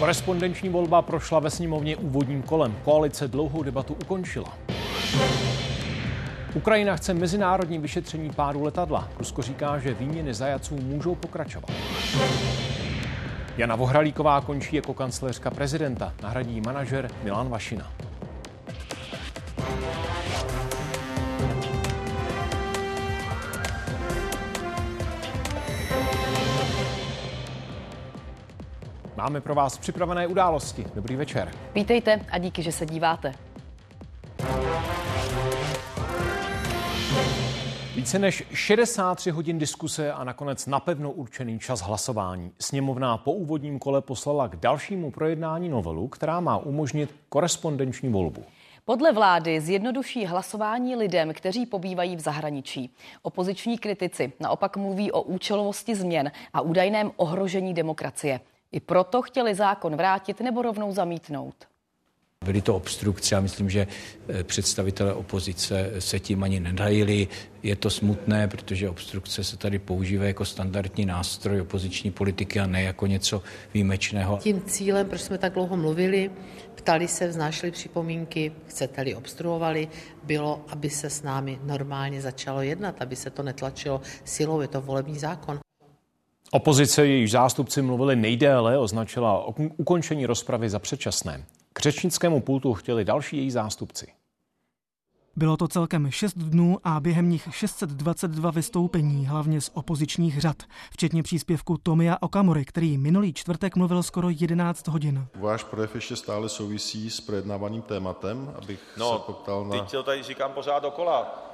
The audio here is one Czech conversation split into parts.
Korespondenční volba prošla ve sněmovně úvodním kolem. Koalice dlouhou debatu ukončila. Ukrajina chce mezinárodní vyšetření pádu letadla. Rusko říká, že výměny zajaců můžou pokračovat. Jana Vohralíková končí jako kancléřka prezidenta. Nahradí manažer Milan Vašina. Máme pro vás připravené události. Dobrý večer. Vítejte a díky, že se díváte. Více než 63 hodin diskuse a nakonec napevno určený čas hlasování. Sněmovna po úvodním kole poslala k dalšímu projednání novelu, která má umožnit korespondenční volbu. Podle vlády zjednoduší hlasování lidem, kteří pobývají v zahraničí. Opoziční kritici naopak mluví o účelovosti změn a údajném ohrožení demokracie. I proto chtěli zákon vrátit nebo rovnou zamítnout. Byly to obstrukce a myslím, že eh, představitelé opozice se tím ani nedajili. Je to smutné, protože obstrukce se tady používá jako standardní nástroj opoziční politiky a ne jako něco výjimečného. Tím cílem, proč jsme tak dlouho mluvili, ptali se, vznášeli připomínky, chcete-li obstruovali, bylo, aby se s námi normálně začalo jednat, aby se to netlačilo silou, je to volební zákon. Opozice, jejíž zástupci mluvili nejdéle, označila ukončení rozpravy za předčasné. K řečnickému pultu chtěli další její zástupci. Bylo to celkem 6 dnů a během nich 622 vystoupení, hlavně z opozičních řad, včetně příspěvku Tomia Okamory, který minulý čtvrtek mluvil skoro 11 hodin. Váš projev ještě stále souvisí s projednávaným tématem, abych no, se poptal na... teď to tady říkám pořád dokola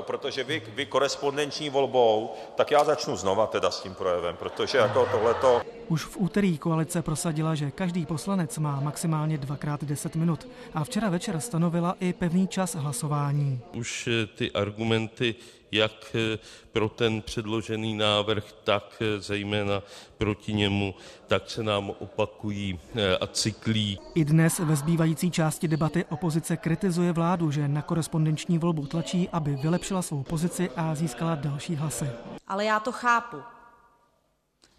protože vy, vy korespondenční volbou, tak já začnu znova teda s tím projevem, protože jako tohleto... Už v úterý koalice prosadila, že každý poslanec má maximálně dvakrát 10 minut a včera večer stanovila i pevný čas hlasování. Už eh, ty argumenty jak eh, pro ten předložený návrh, tak eh, zejména proti němu, tak se nám opakují eh, a cyklí. I dnes ve zbývající části debaty opozice kritizuje vládu, že na korespondenční volbu tlačí, aby vylepšila svou pozici a získala další hlasy. Ale já to chápu.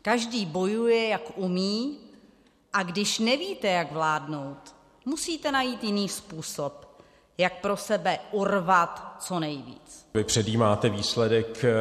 Každý bojuje, jak umí, a když nevíte, jak vládnout, musíte najít jiný způsob jak pro sebe urvat co nejvíc. Vy předjímáte výsledek eh,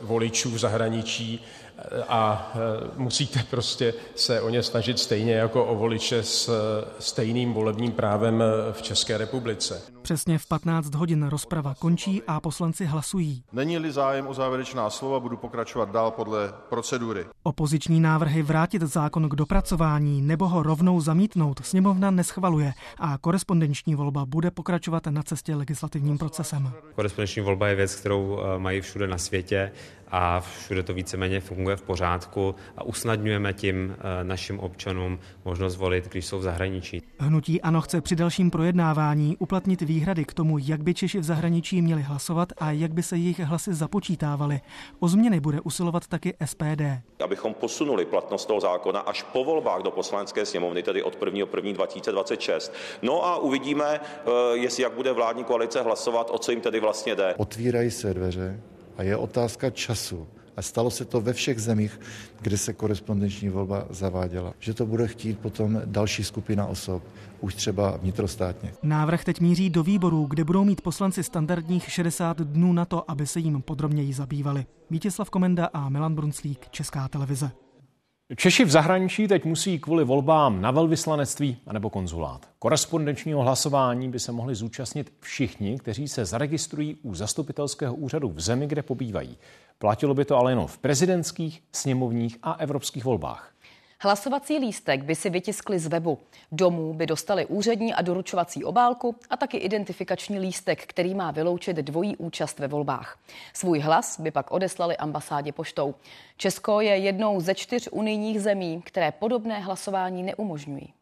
voličů v zahraničí eh, a eh, musíte prostě se o ně snažit stejně jako o voliče s stejným volebním právem v České republice. Přesně v 15 hodin rozprava končí a poslanci hlasují. Není-li zájem o závěrečná slova, budu pokračovat dál podle procedury. Opoziční návrhy vrátit zákon k dopracování nebo ho rovnou zamítnout sněmovna neschvaluje a korespondenční volba bude pokračovat na cestě legislativním procesem. Korespondenční volba je věc, kterou eh, mají všude na světě a všude to víceméně funguje v pořádku a usnadňujeme tím eh, našim občanům možnost volit, když jsou v zahraničí. Hnutí ANO chce při dalším projednávání uplatnit výhrady k tomu, jak by Češi v zahraničí měli hlasovat a jak by se jejich hlasy započítávaly. O změny bude usilovat taky SPD. Abychom posunuli platnost toho zákona až po volbách do poslanecké sněmovny, tedy od 1. 1. 2026. No a uvidíme, eh, jestli jak bude vládní koalice hlasovat, o co jim tedy vlastně jde. Otvírají se dveře a je otázka času. A stalo se to ve všech zemích, kde se korespondenční volba zaváděla. Že to bude chtít potom další skupina osob, už třeba vnitrostátně. Návrh teď míří do výborů, kde budou mít poslanci standardních 60 dnů na to, aby se jim podrobněji zabývali. Vítězslav Komenda a Milan Brunslík, Česká televize. Češi v zahraničí teď musí kvůli volbám na velvyslanectví anebo konzulát. Korespondenčního hlasování by se mohli zúčastnit všichni, kteří se zaregistrují u zastupitelského úřadu v zemi, kde pobývají. Platilo by to ale jenom v prezidentských, sněmovních a evropských volbách. Hlasovací lístek by si vytiskli z webu. Domů by dostali úřední a doručovací obálku a taky identifikační lístek, který má vyloučit dvojí účast ve volbách. Svůj hlas by pak odeslali ambasádě poštou. Česko je jednou ze čtyř unijních zemí, které podobné hlasování neumožňují.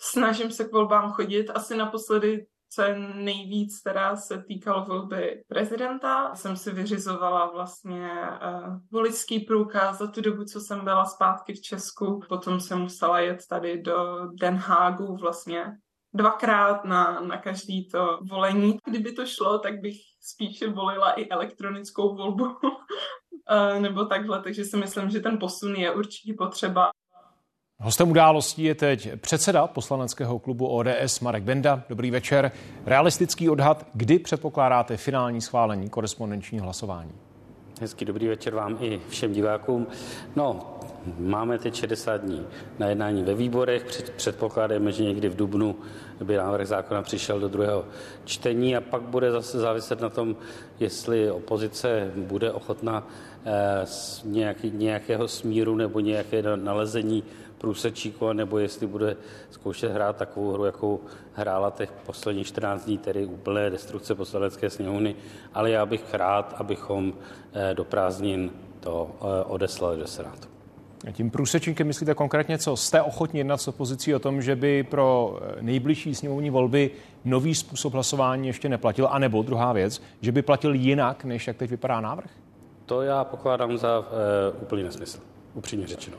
Snažím se k volbám chodit asi naposledy je nejvíc teda se týkalo volby prezidenta. Jsem si vyřizovala vlastně uh, voličský průkaz za tu dobu, co jsem byla zpátky v Česku. Potom jsem musela jet tady do Den Hágu vlastně dvakrát na, na každý to volení. Kdyby to šlo, tak bych spíše volila i elektronickou volbu uh, nebo takhle, takže si myslím, že ten posun je určitě potřeba. Hostem událostí je teď předseda poslaneckého klubu ODS Marek Benda. Dobrý večer. Realistický odhad, kdy předpokládáte finální schválení korespondenčního hlasování? Hezký dobrý večer vám i všem divákům. No, máme teď 60 dní na jednání ve výborech. Předpokládáme, že někdy v Dubnu by návrh zákona přišel do druhého čtení a pak bude zase záviset na tom, jestli opozice bude ochotna eh, nějaký, nějakého smíru nebo nějaké nalezení průsečíku, nebo jestli bude zkoušet hrát takovou hru, jakou hrála těch posledních 14 dní, tedy úplné destrukce poslanecké sněmovny. Ale já bych rád, abychom eh, do prázdnin to eh, odeslali do Senátu. A tím průsečníkem myslíte konkrétně co? Jste ochotni jednat s opozicí o tom, že by pro eh, nejbližší sněmovní volby nový způsob hlasování ještě neplatil? A nebo druhá věc, že by platil jinak, než jak teď vypadá návrh? To já pokládám za uh, úplný nesmysl, upřímně řečeno.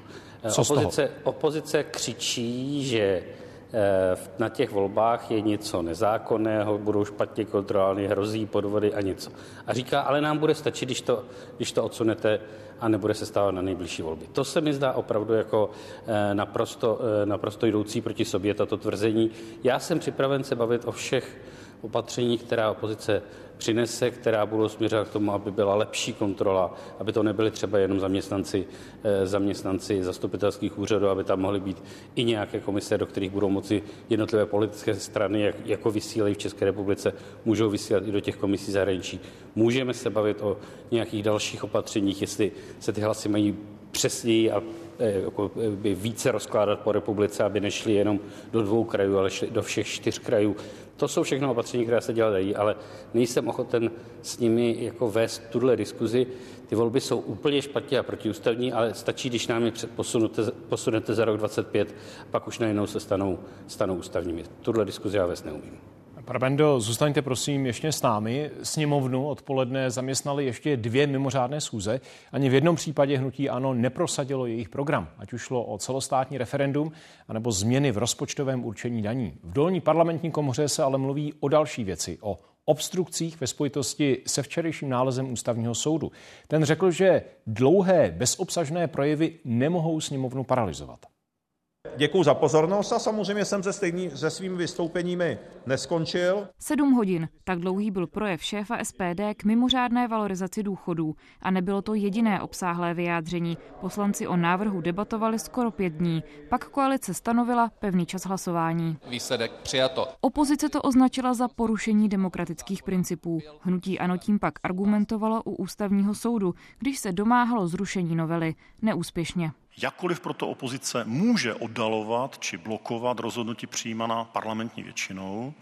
Co opozice, opozice křičí, že eh, na těch volbách je něco nezákonného, budou špatně kontrolovány, hrozí podvody a něco. A říká, ale nám bude stačit, když to, když to odsunete a nebude se stávat na nejbližší volby. To se mi zdá opravdu jako eh, naprosto, eh, naprosto jdoucí proti sobě, tato tvrzení. Já jsem připraven se bavit o všech opatření, která opozice přinese, která budou směřovat k tomu, aby byla lepší kontrola, aby to nebyly třeba jenom zaměstnanci, eh, zaměstnanci zastupitelských úřadů, aby tam mohly být i nějaké komise, do kterých budou moci jednotlivé politické strany, jak, jako vysílají v České republice, můžou vysílat i do těch komisí zahraničí. Můžeme se bavit o nějakých dalších opatřeních, jestli se ty hlasy mají přesněji a eh, jako by více rozkládat po republice, aby nešli jenom do dvou krajů, ale šli do všech čtyř krajů. To jsou všechno opatření, která se dělat dají, ale nejsem ochoten s nimi jako vést tuhle diskuzi. Ty volby jsou úplně špatně a protiústavní, ale stačí, když nám je posunete, posunete za rok 25, pak už najednou se stanou, stanou ústavními. Tuhle diskuzi já vést neumím. Pane Bendo, zůstaňte prosím ještě s námi. Sněmovnu odpoledne zaměstnali ještě dvě mimořádné schůze. Ani v jednom případě hnutí ANO neprosadilo jejich program, ať už šlo o celostátní referendum, anebo změny v rozpočtovém určení daní. V dolní parlamentní komoře se ale mluví o další věci, o obstrukcích ve spojitosti se včerejším nálezem ústavního soudu. Ten řekl, že dlouhé bezobsažné projevy nemohou sněmovnu paralizovat. Děkuji za pozornost a samozřejmě jsem se, stejný, se svými vystoupeními neskončil. Sedm hodin, tak dlouhý byl projev šéfa SPD k mimořádné valorizaci důchodů. A nebylo to jediné obsáhlé vyjádření. Poslanci o návrhu debatovali skoro pět dní. Pak koalice stanovila pevný čas hlasování. Výsledek přijato. Opozice to označila za porušení demokratických principů. Hnutí ano tím pak argumentovalo u ústavního soudu, když se domáhalo zrušení novely. Neúspěšně. Jakkoliv proto opozice může oddalovat či blokovat rozhodnutí přijímaná parlamentní většinou,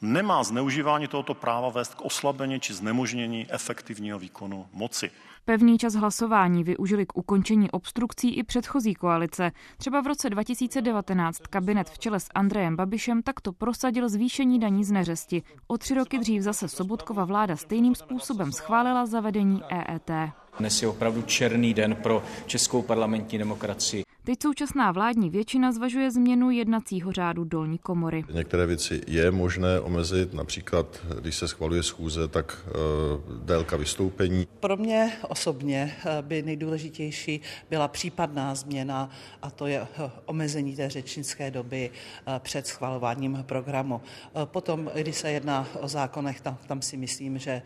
nemá zneužívání tohoto práva vést k oslabení či znemožnění efektivního výkonu moci. Pevný čas hlasování využili k ukončení obstrukcí i předchozí koalice. Třeba v roce 2019 kabinet v čele s Andrejem Babišem takto prosadil zvýšení daní z neřesti. O tři roky dřív zase Sobotkova vláda stejným způsobem schválila zavedení EET. Dnes je opravdu černý den pro českou parlamentní demokracii. Teď současná vládní většina zvažuje změnu jednacího řádu dolní komory. Některé věci je možné omezit, například když se schvaluje schůze, tak uh, délka vystoupení. Pro mě osobně eh, by nejdůležitější byla případná změna a to je eh, omezení té řečnické doby před schvalováním programu. Potom, když se jedná o zákonech, tam, tam si myslím, že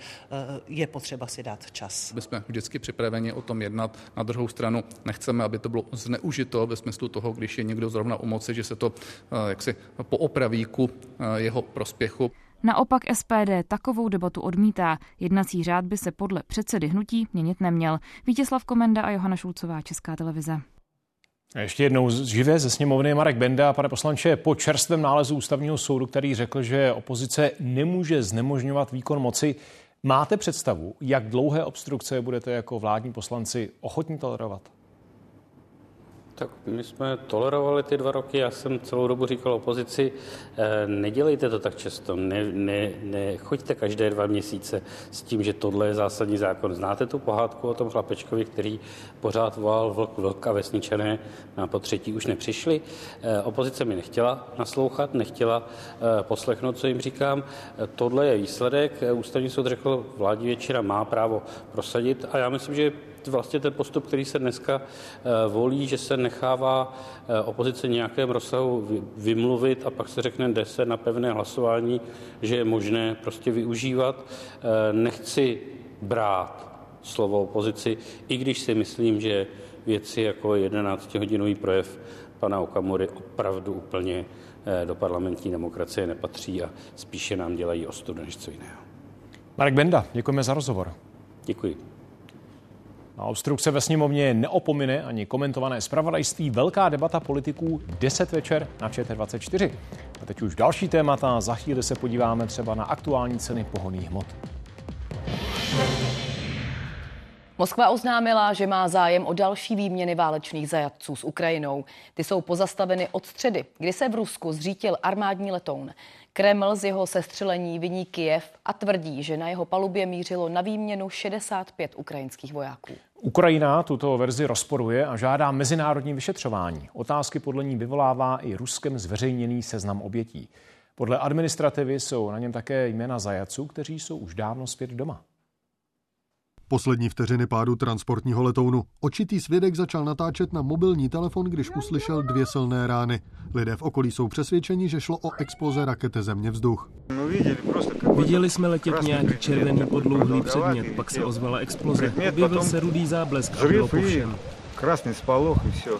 je potřeba si dát čas. My jsme vždycky připraveni o tom jednat. Na druhou stranu nechceme, aby to bylo zneužito ve smyslu toho, když je někdo zrovna u moci, že se to eh, jaksi poopraví ku eh, jeho prospěchu. Naopak SPD takovou debatu odmítá. Jednací řád by se podle předsedy hnutí měnit neměl. Vítězslav Komenda a Johana Šulcová, Česká televize. A ještě jednou živé ze sněmovny Marek Benda. Pane poslanče, po čerstvém nálezu ústavního soudu, který řekl, že opozice nemůže znemožňovat výkon moci, Máte představu, jak dlouhé obstrukce budete jako vládní poslanci ochotní tolerovat? Tak my jsme tolerovali ty dva roky, já jsem celou dobu říkal opozici, eh, nedělejte to tak často, ne, ne, nechoďte každé dva měsíce s tím, že tohle je zásadní zákon. Znáte tu pohádku o tom chlapečkovi, který pořád volal vlk, vlk a vesničané a po třetí už nepřišli. Eh, opozice mi nechtěla naslouchat, nechtěla eh, poslechnout, co jim říkám. Tohle je výsledek. Ústavní soud řekl, vládní většina má právo prosadit a já myslím, že vlastně ten postup, který se dneska volí, že se nechává opozice nějakém rozsahu vymluvit a pak se řekne, jde se na pevné hlasování, že je možné prostě využívat. Nechci brát slovo opozici, i když si myslím, že věci jako 11-hodinový projev pana Okamury opravdu úplně eh, do parlamentní demokracie nepatří a spíše nám dělají ostudu než co jiného. Marek Benda, děkujeme za rozhovor. Děkuji. A obstrukce ve sněmovně neopomine ani komentované zpravodajství. Velká debata politiků 10 večer na ČT24. A teď už další témata. Za chvíli se podíváme třeba na aktuální ceny pohoných hmot. Moskva oznámila, že má zájem o další výměny válečných zajatců s Ukrajinou. Ty jsou pozastaveny od středy, kdy se v Rusku zřítil armádní letoun. Kreml z jeho sestřelení viní Kijev a tvrdí, že na jeho palubě mířilo na výměnu 65 ukrajinských vojáků. Ukrajina tuto verzi rozporuje a žádá mezinárodní vyšetřování. Otázky podle ní vyvolává i Ruskem zveřejněný seznam obětí. Podle administrativy jsou na něm také jména zajaců, kteří jsou už dávno zpět doma. Poslední vteřiny pádu transportního letounu. Očitý svědek začal natáčet na mobilní telefon, když uslyšel dvě silné rány. Lidé v okolí jsou přesvědčeni, že šlo o exploze rakety země vzduch. Viděli jsme letět nějaký červený podlouhlý předmět, pak se ozvala exploze. Objevil se rudý záblesk a bylo po všem. Krásný spaloch i vše.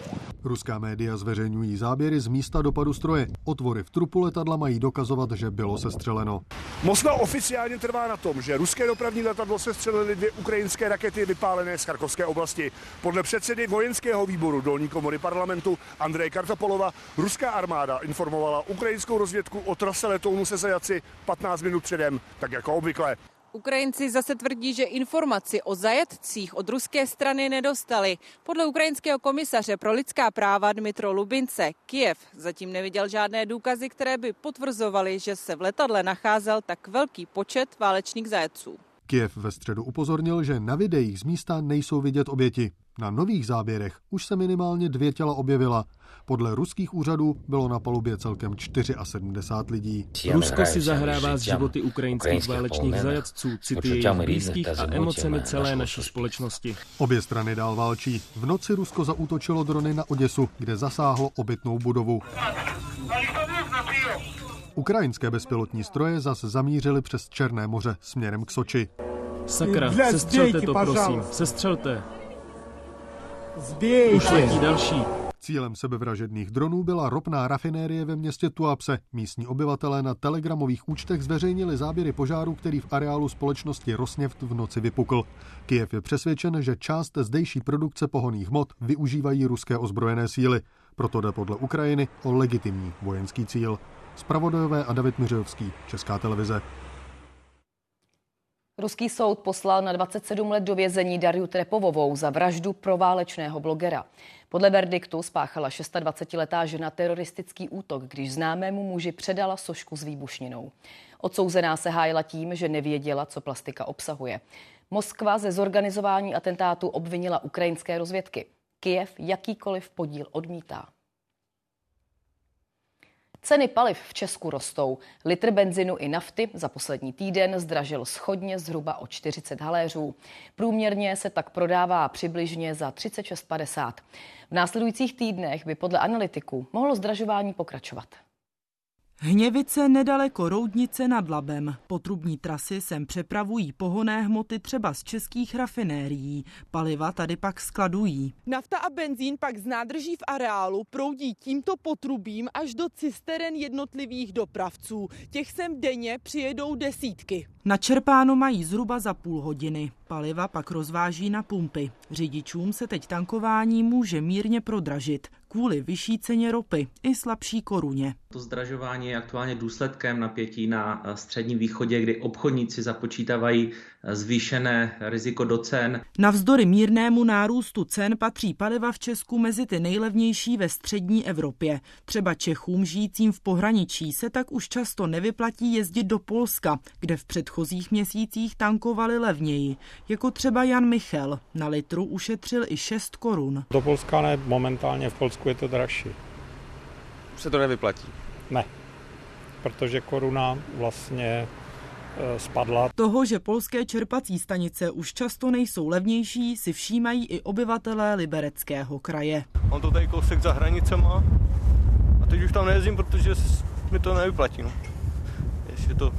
Ruská média zveřejňují záběry z místa dopadu stroje. Otvory v trupu letadla mají dokazovat, že bylo sestřeleno. Moskva oficiálně trvá na tom, že ruské dopravní letadlo sestřelili dvě ukrajinské rakety vypálené z Charkovské oblasti. Podle předsedy vojenského výboru dolní komory parlamentu Andreje Kartapolova ruská armáda informovala ukrajinskou rozvědku o trase letounu se zajaci 15 minut předem, tak jako obvykle. Ukrajinci zase tvrdí, že informaci o zajatcích od ruské strany nedostali. Podle ukrajinského komisaře pro lidská práva Dmitro Lubince Kiev zatím neviděl žádné důkazy, které by potvrzovaly, že se v letadle nacházel tak velký počet válečných zajatců. Kiev ve středu upozornil, že na videích z místa nejsou vidět oběti. Na nových záběrech už se minimálně dvě těla objevila. Podle ruských úřadů bylo na palubě celkem 74 lidí. Rusko si zahrává s životy ukrajinských válečných zajatců, city jejich blízkých a emocemi celé naší společnosti. Obě strany dál válčí. V noci Rusko zaútočilo drony na Oděsu, kde zasáhlo obytnou budovu. Ukrajinské bezpilotní stroje zase zamířily přes Černé moře směrem k Soči. Sakra, sestřelte to, prosím, sestřelte. Už letí další. Cílem sebevražedných dronů byla ropná rafinérie ve městě Tuapse. Místní obyvatelé na telegramových účtech zveřejnili záběry požáru, který v areálu společnosti Rosněft v noci vypukl. Kijev je přesvědčen, že část zdejší produkce pohoných hmot využívají ruské ozbrojené síly. Proto jde podle Ukrajiny o legitimní vojenský cíl. Spravodajové a David Miřovský, Česká televize. Ruský soud poslal na 27 let do vězení Dariu Trepovovou za vraždu proválečného blogera. Podle verdiktu spáchala 26-letá žena teroristický útok, když známému muži předala sošku s výbušninou. Odsouzená se hájila tím, že nevěděla, co plastika obsahuje. Moskva ze zorganizování atentátu obvinila ukrajinské rozvědky. Kijev jakýkoliv podíl odmítá. Ceny paliv v Česku rostou. Litr benzinu i nafty za poslední týden zdražil schodně zhruba o 40 haléřů. Průměrně se tak prodává přibližně za 36,50. V následujících týdnech by podle analytiků mohlo zdražování pokračovat. Hněvice nedaleko Roudnice nad Labem. Potrubní trasy sem přepravují pohoné hmoty třeba z českých rafinérií. Paliva tady pak skladují. Nafta a benzín pak z nádrží v areálu proudí tímto potrubím až do cisteren jednotlivých dopravců. Těch sem denně přijedou desítky. Načerpáno mají zhruba za půl hodiny. Paliva pak rozváží na pumpy. Řidičům se teď tankování může mírně prodražit kvůli vyšší ceně ropy i slabší koruně. To zdražování je aktuálně důsledkem napětí na středním východě, kdy obchodníci započítávají zvýšené riziko do cen. Navzdory mírnému nárůstu cen patří paliva v Česku mezi ty nejlevnější ve střední Evropě. Třeba Čechům žijícím v pohraničí se tak už často nevyplatí jezdit do Polska, kde v předchozích měsících tankovali levněji, jako třeba Jan Michel. Na litru ušetřil i 6 korun. Do Polska ne, momentálně v Polsku je to dražší. Se to nevyplatí? Ne, protože koruna vlastně spadla. Toho, že polské čerpací stanice už často nejsou levnější, si všímají i obyvatelé Libereckého kraje. On to tady kousek za hranicema a teď už tam nejezdím, protože mi to nevyplatí. No. Jestli to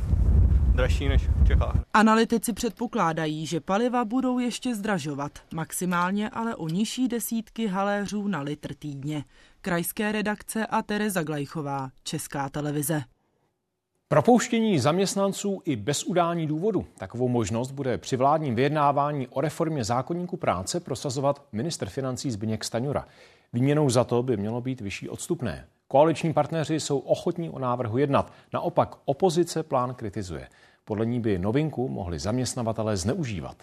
dražší než v Čechách. Analytici předpokládají, že paliva budou ještě zdražovat, maximálně ale o nižší desítky haléřů na litr týdně. Krajské redakce a Tereza Glajchová, Česká televize. Propouštění zaměstnanců i bez udání důvodu. Takovou možnost bude při vládním vyjednávání o reformě zákonníku práce prosazovat minister financí Zbigněk Staňura. Výměnou za to by mělo být vyšší odstupné. Koaliční partneři jsou ochotní o návrhu jednat. Naopak opozice plán kritizuje. Podle ní by novinku mohli zaměstnavatelé zneužívat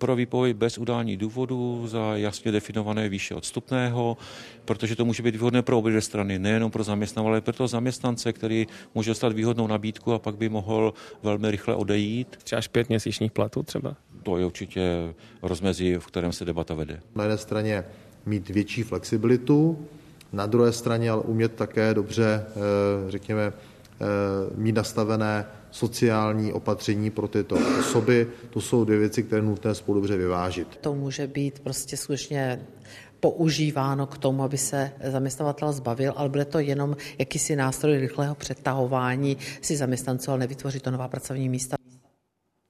pro výpověď bez udání důvodu za jasně definované výše odstupného, protože to může být výhodné pro obě strany, nejenom pro zaměstnavatele, ale pro toho zaměstnance, který může dostat výhodnou nabídku a pak by mohl velmi rychle odejít. Třeba až pět měsíčních platů třeba? To je určitě rozmezí, v kterém se debata vede. Na jedné straně mít větší flexibilitu, na druhé straně ale umět také dobře, eh, řekněme, eh, mít nastavené sociální opatření pro tyto osoby. To jsou dvě věci, které nutné spolu dobře vyvážit. To může být prostě skutečně používáno k tomu, aby se zaměstnavatel zbavil, ale bude to jenom jakýsi nástroj rychlého přetahování si zaměstnanců, ale nevytvoří to nová pracovní místa.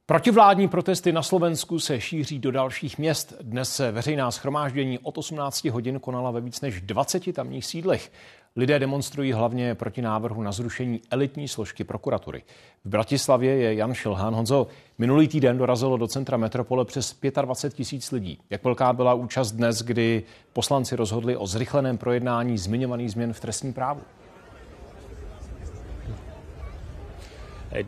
Protivládní protesty na Slovensku se šíří do dalších měst. Dnes se veřejná schromáždění od 18 hodin konala ve víc než 20 tamních sídlech. Lidé demonstrují hlavně proti návrhu na zrušení elitní složky prokuratury. V Bratislavě je Jan Šilhán. Honzo, minulý týden dorazilo do centra metropole přes 25 tisíc lidí. Jak velká byla účast dnes, kdy poslanci rozhodli o zrychleném projednání zmiňovaných změn v trestním právu?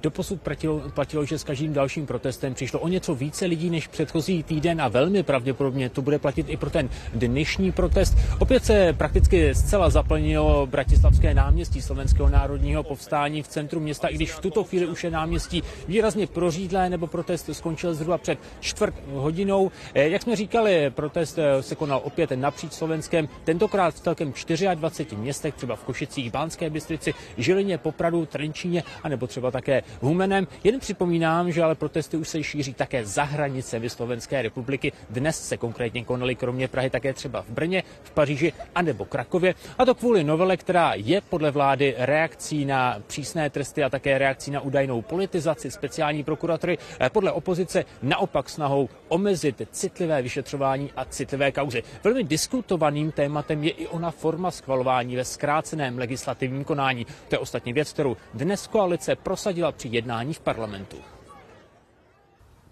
Doposud platilo, platilo, že s každým dalším protestem přišlo o něco více lidí než předchozí týden a velmi pravděpodobně to bude platit i pro ten dnešní protest. Opět se prakticky zcela zaplnilo Bratislavské náměstí Slovenského národního povstání v centru města, i když v tuto chvíli už je náměstí výrazně prořídlé, nebo protest skončil zhruba před čtvrt hodinou. Eh, jak jsme říkali, protest eh, se konal opět napříč Slovenskem, tentokrát v celkem 24 městech, třeba v Košicích, Bánské Bystrici, Žilině, Popradu, Trenčíně, anebo třeba také také humenem. Jen připomínám, že ale protesty už se šíří také za hranicemi Slovenské republiky. Dnes se konkrétně konaly kromě Prahy také třeba v Brně, v Paříži a nebo Krakově. A to kvůli novele, která je podle vlády reakcí na přísné tresty a také reakcí na údajnou politizaci speciální prokuratury. Eh, podle opozice naopak snahou omezit citlivé vyšetřování a citlivé kauzy. Velmi diskutovaným tématem je i ona forma schvalování ve zkráceném legislativním konání. To je ostatně věc, kterou dnes koalice prosadila prosadila při jednání v parlamentu.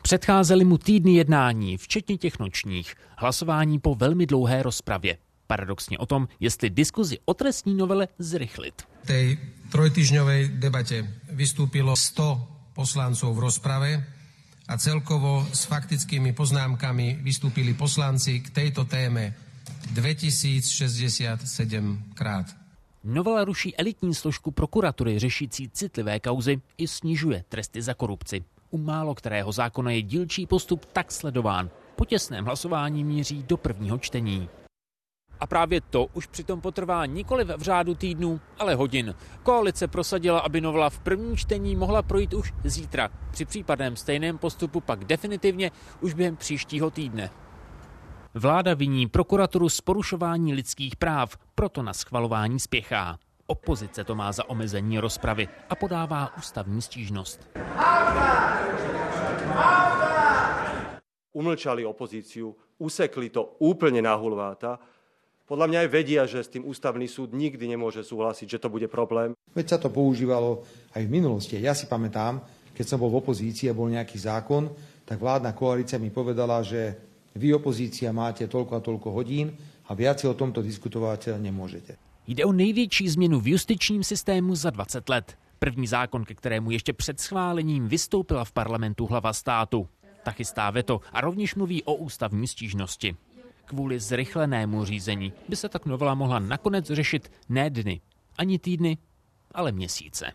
Předcházely mu týdny jednání, včetně těch nočních, hlasování po velmi dlouhé rozpravě. Paradoxně o tom, jestli diskuzi o trestní novele zrychlit. V tej trojtyžňovej debate vystúpilo 100 poslancov v rozprave a celkovo s faktickými poznámkami vystúpili poslanci k tejto téme 2067 krát. Novela ruší elitní složku prokuratury řešící citlivé kauzy i snižuje tresty za korupci. U málo kterého zákona je dílčí postup tak sledován. Po těsném hlasování míří do prvního čtení. A právě to už přitom potrvá nikoli v řádu týdnů, ale hodin. Koalice prosadila, aby novela v prvním čtení mohla projít už zítra. Při případném stejném postupu pak definitivně už během příštího týdne. Vláda viní prokuraturu z porušování lidských práv, proto na schvalování spěchá. Opozice to má za omezení rozpravy a podává ústavní stížnost. Umlčali opozíciu, usekli to úplně na hulváta. Podľa mňa aj vedia, že s tým ústavný súd nikdy nemôže súhlasiť, že to bude problém. Veď sa to používalo aj v minulosti. Ja si pamätám, keď som bol v opozícii a bol nejaký zákon, tak vládna koalícia mi povedala, že vy, opozícia, máte toľko a toľko hodín a viac o tomto diskutovať nemôžete. Jde o největší změnu v justičním systému za 20 let. První zákon, ke kterému ještě před schválením vystoupila v parlamentu hlava státu. Ta chystá veto a rovněž mluví o ústavní stížnosti. Kvůli zrychlenému řízení by se tak novela mohla nakonec řešit ne dny, ani týdny, ale měsíce.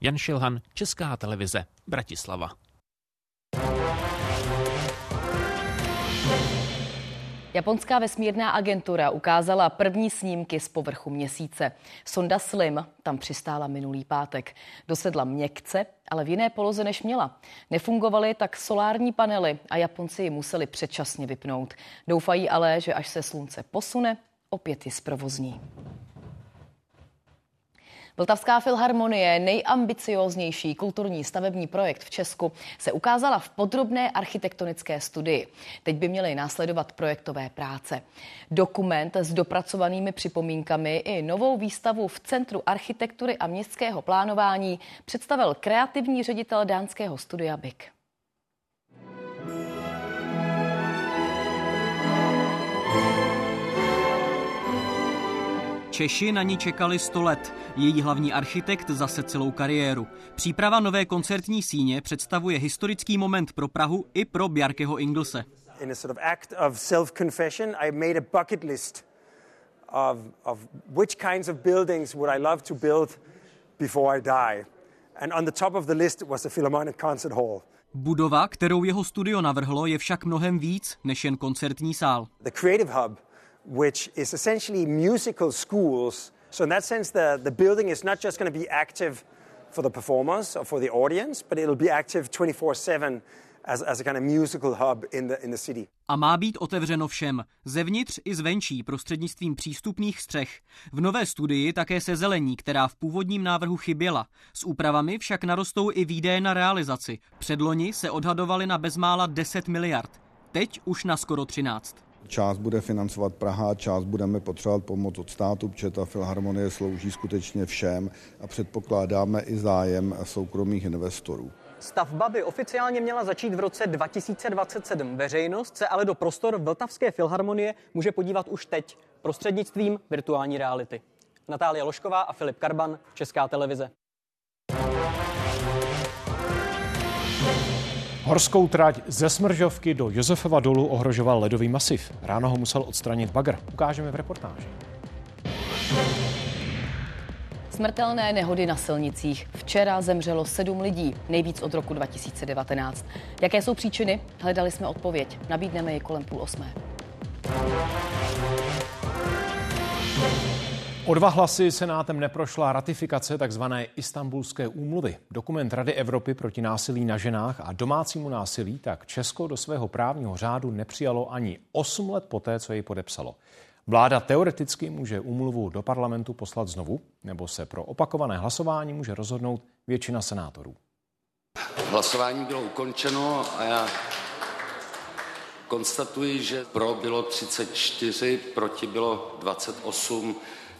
Jan Šilhan, Česká televize, Bratislava. Japonská vesmírná agentura ukázala první snímky z povrchu měsíce. Sonda Slim tam přistála minulý pátek. Dosedla měkce, ale v jiné poloze než měla. Nefungovaly tak solární panely a Japonci ji museli předčasně vypnout. Doufají ale, že až se slunce posune, opět je zprovozní. Vltavská filharmonie, nejambicioznější kulturní stavební projekt v Česku, se ukázala v podrobné architektonické studii. Teď by měly následovat projektové práce. Dokument s dopracovanými připomínkami i novou výstavu v Centru architektury a městského plánování představil kreativní ředitel dánského studia BIK. Češi na ní čekali 100 let, její hlavní architekt zase celou kariéru. Příprava nové koncertní síně představuje historický moment pro Prahu i pro Bjarkeho Inglese. In a sort of act of self-confession, I made a bucket list of, of which kinds of buildings would I love to build before I die. And on the top of the list was the Philharmonic Concert Hall. Budova, kterou jeho studio navrhlo, je však mnohem víc než jen koncertní sál. The Creative Hub which is essentially musical schools. So in that sense, the, the building is not just going to be active for the performers or for the audience, but it'll be active 24-7 as, as a kind of musical hub in the, in the city. A má být otevřeno všem, zevnitř i zvenčí, prostřednictvím přístupných střech. V nové studii také se zelení, která v původním návrhu chyběla. S úpravami však narostou i výdaje na realizaci. Předloni se odhadovaly na bezmála 10 miliard. Teď už na skoro 13. Část bude financovat Praha, část budeme potřebovat pomoc od státu, protože ta filharmonie slouží skutečně všem a předpokládáme i zájem soukromých investorů. Stavba by oficiálně měla začít v roce 2027. Veřejnost se ale do prostor Vltavské filharmonie může podívat už teď prostřednictvím virtuální reality. Natália Lošková a Filip Karban, Česká televize. Horskou trať ze Smržovky do Josefova dolu ohrožoval ledový masiv. Ráno ho musel odstranit bagr. Ukážeme v reportáži. Smrtelné nehody na silnicích. Včera zemřelo sedm lidí, nejvíc od roku 2019. Jaké jsou příčiny? Hledali jsme odpověď. Nabídneme ji kolem půl osmé. O dva hlasy senátem neprošla ratifikace tzv. Istanbulské úmluvy. Dokument Rady Evropy proti násilí na ženách a domácímu násilí tak Česko do svého právního řádu nepřijalo ani 8 let poté, co jej podepsalo. Vláda teoreticky může úmluvu do parlamentu poslat znovu, nebo se pro opakované hlasování může rozhodnout většina senátorů. Hlasování bylo ukončeno a já konstatuji, že pro bylo 34, proti bylo 28.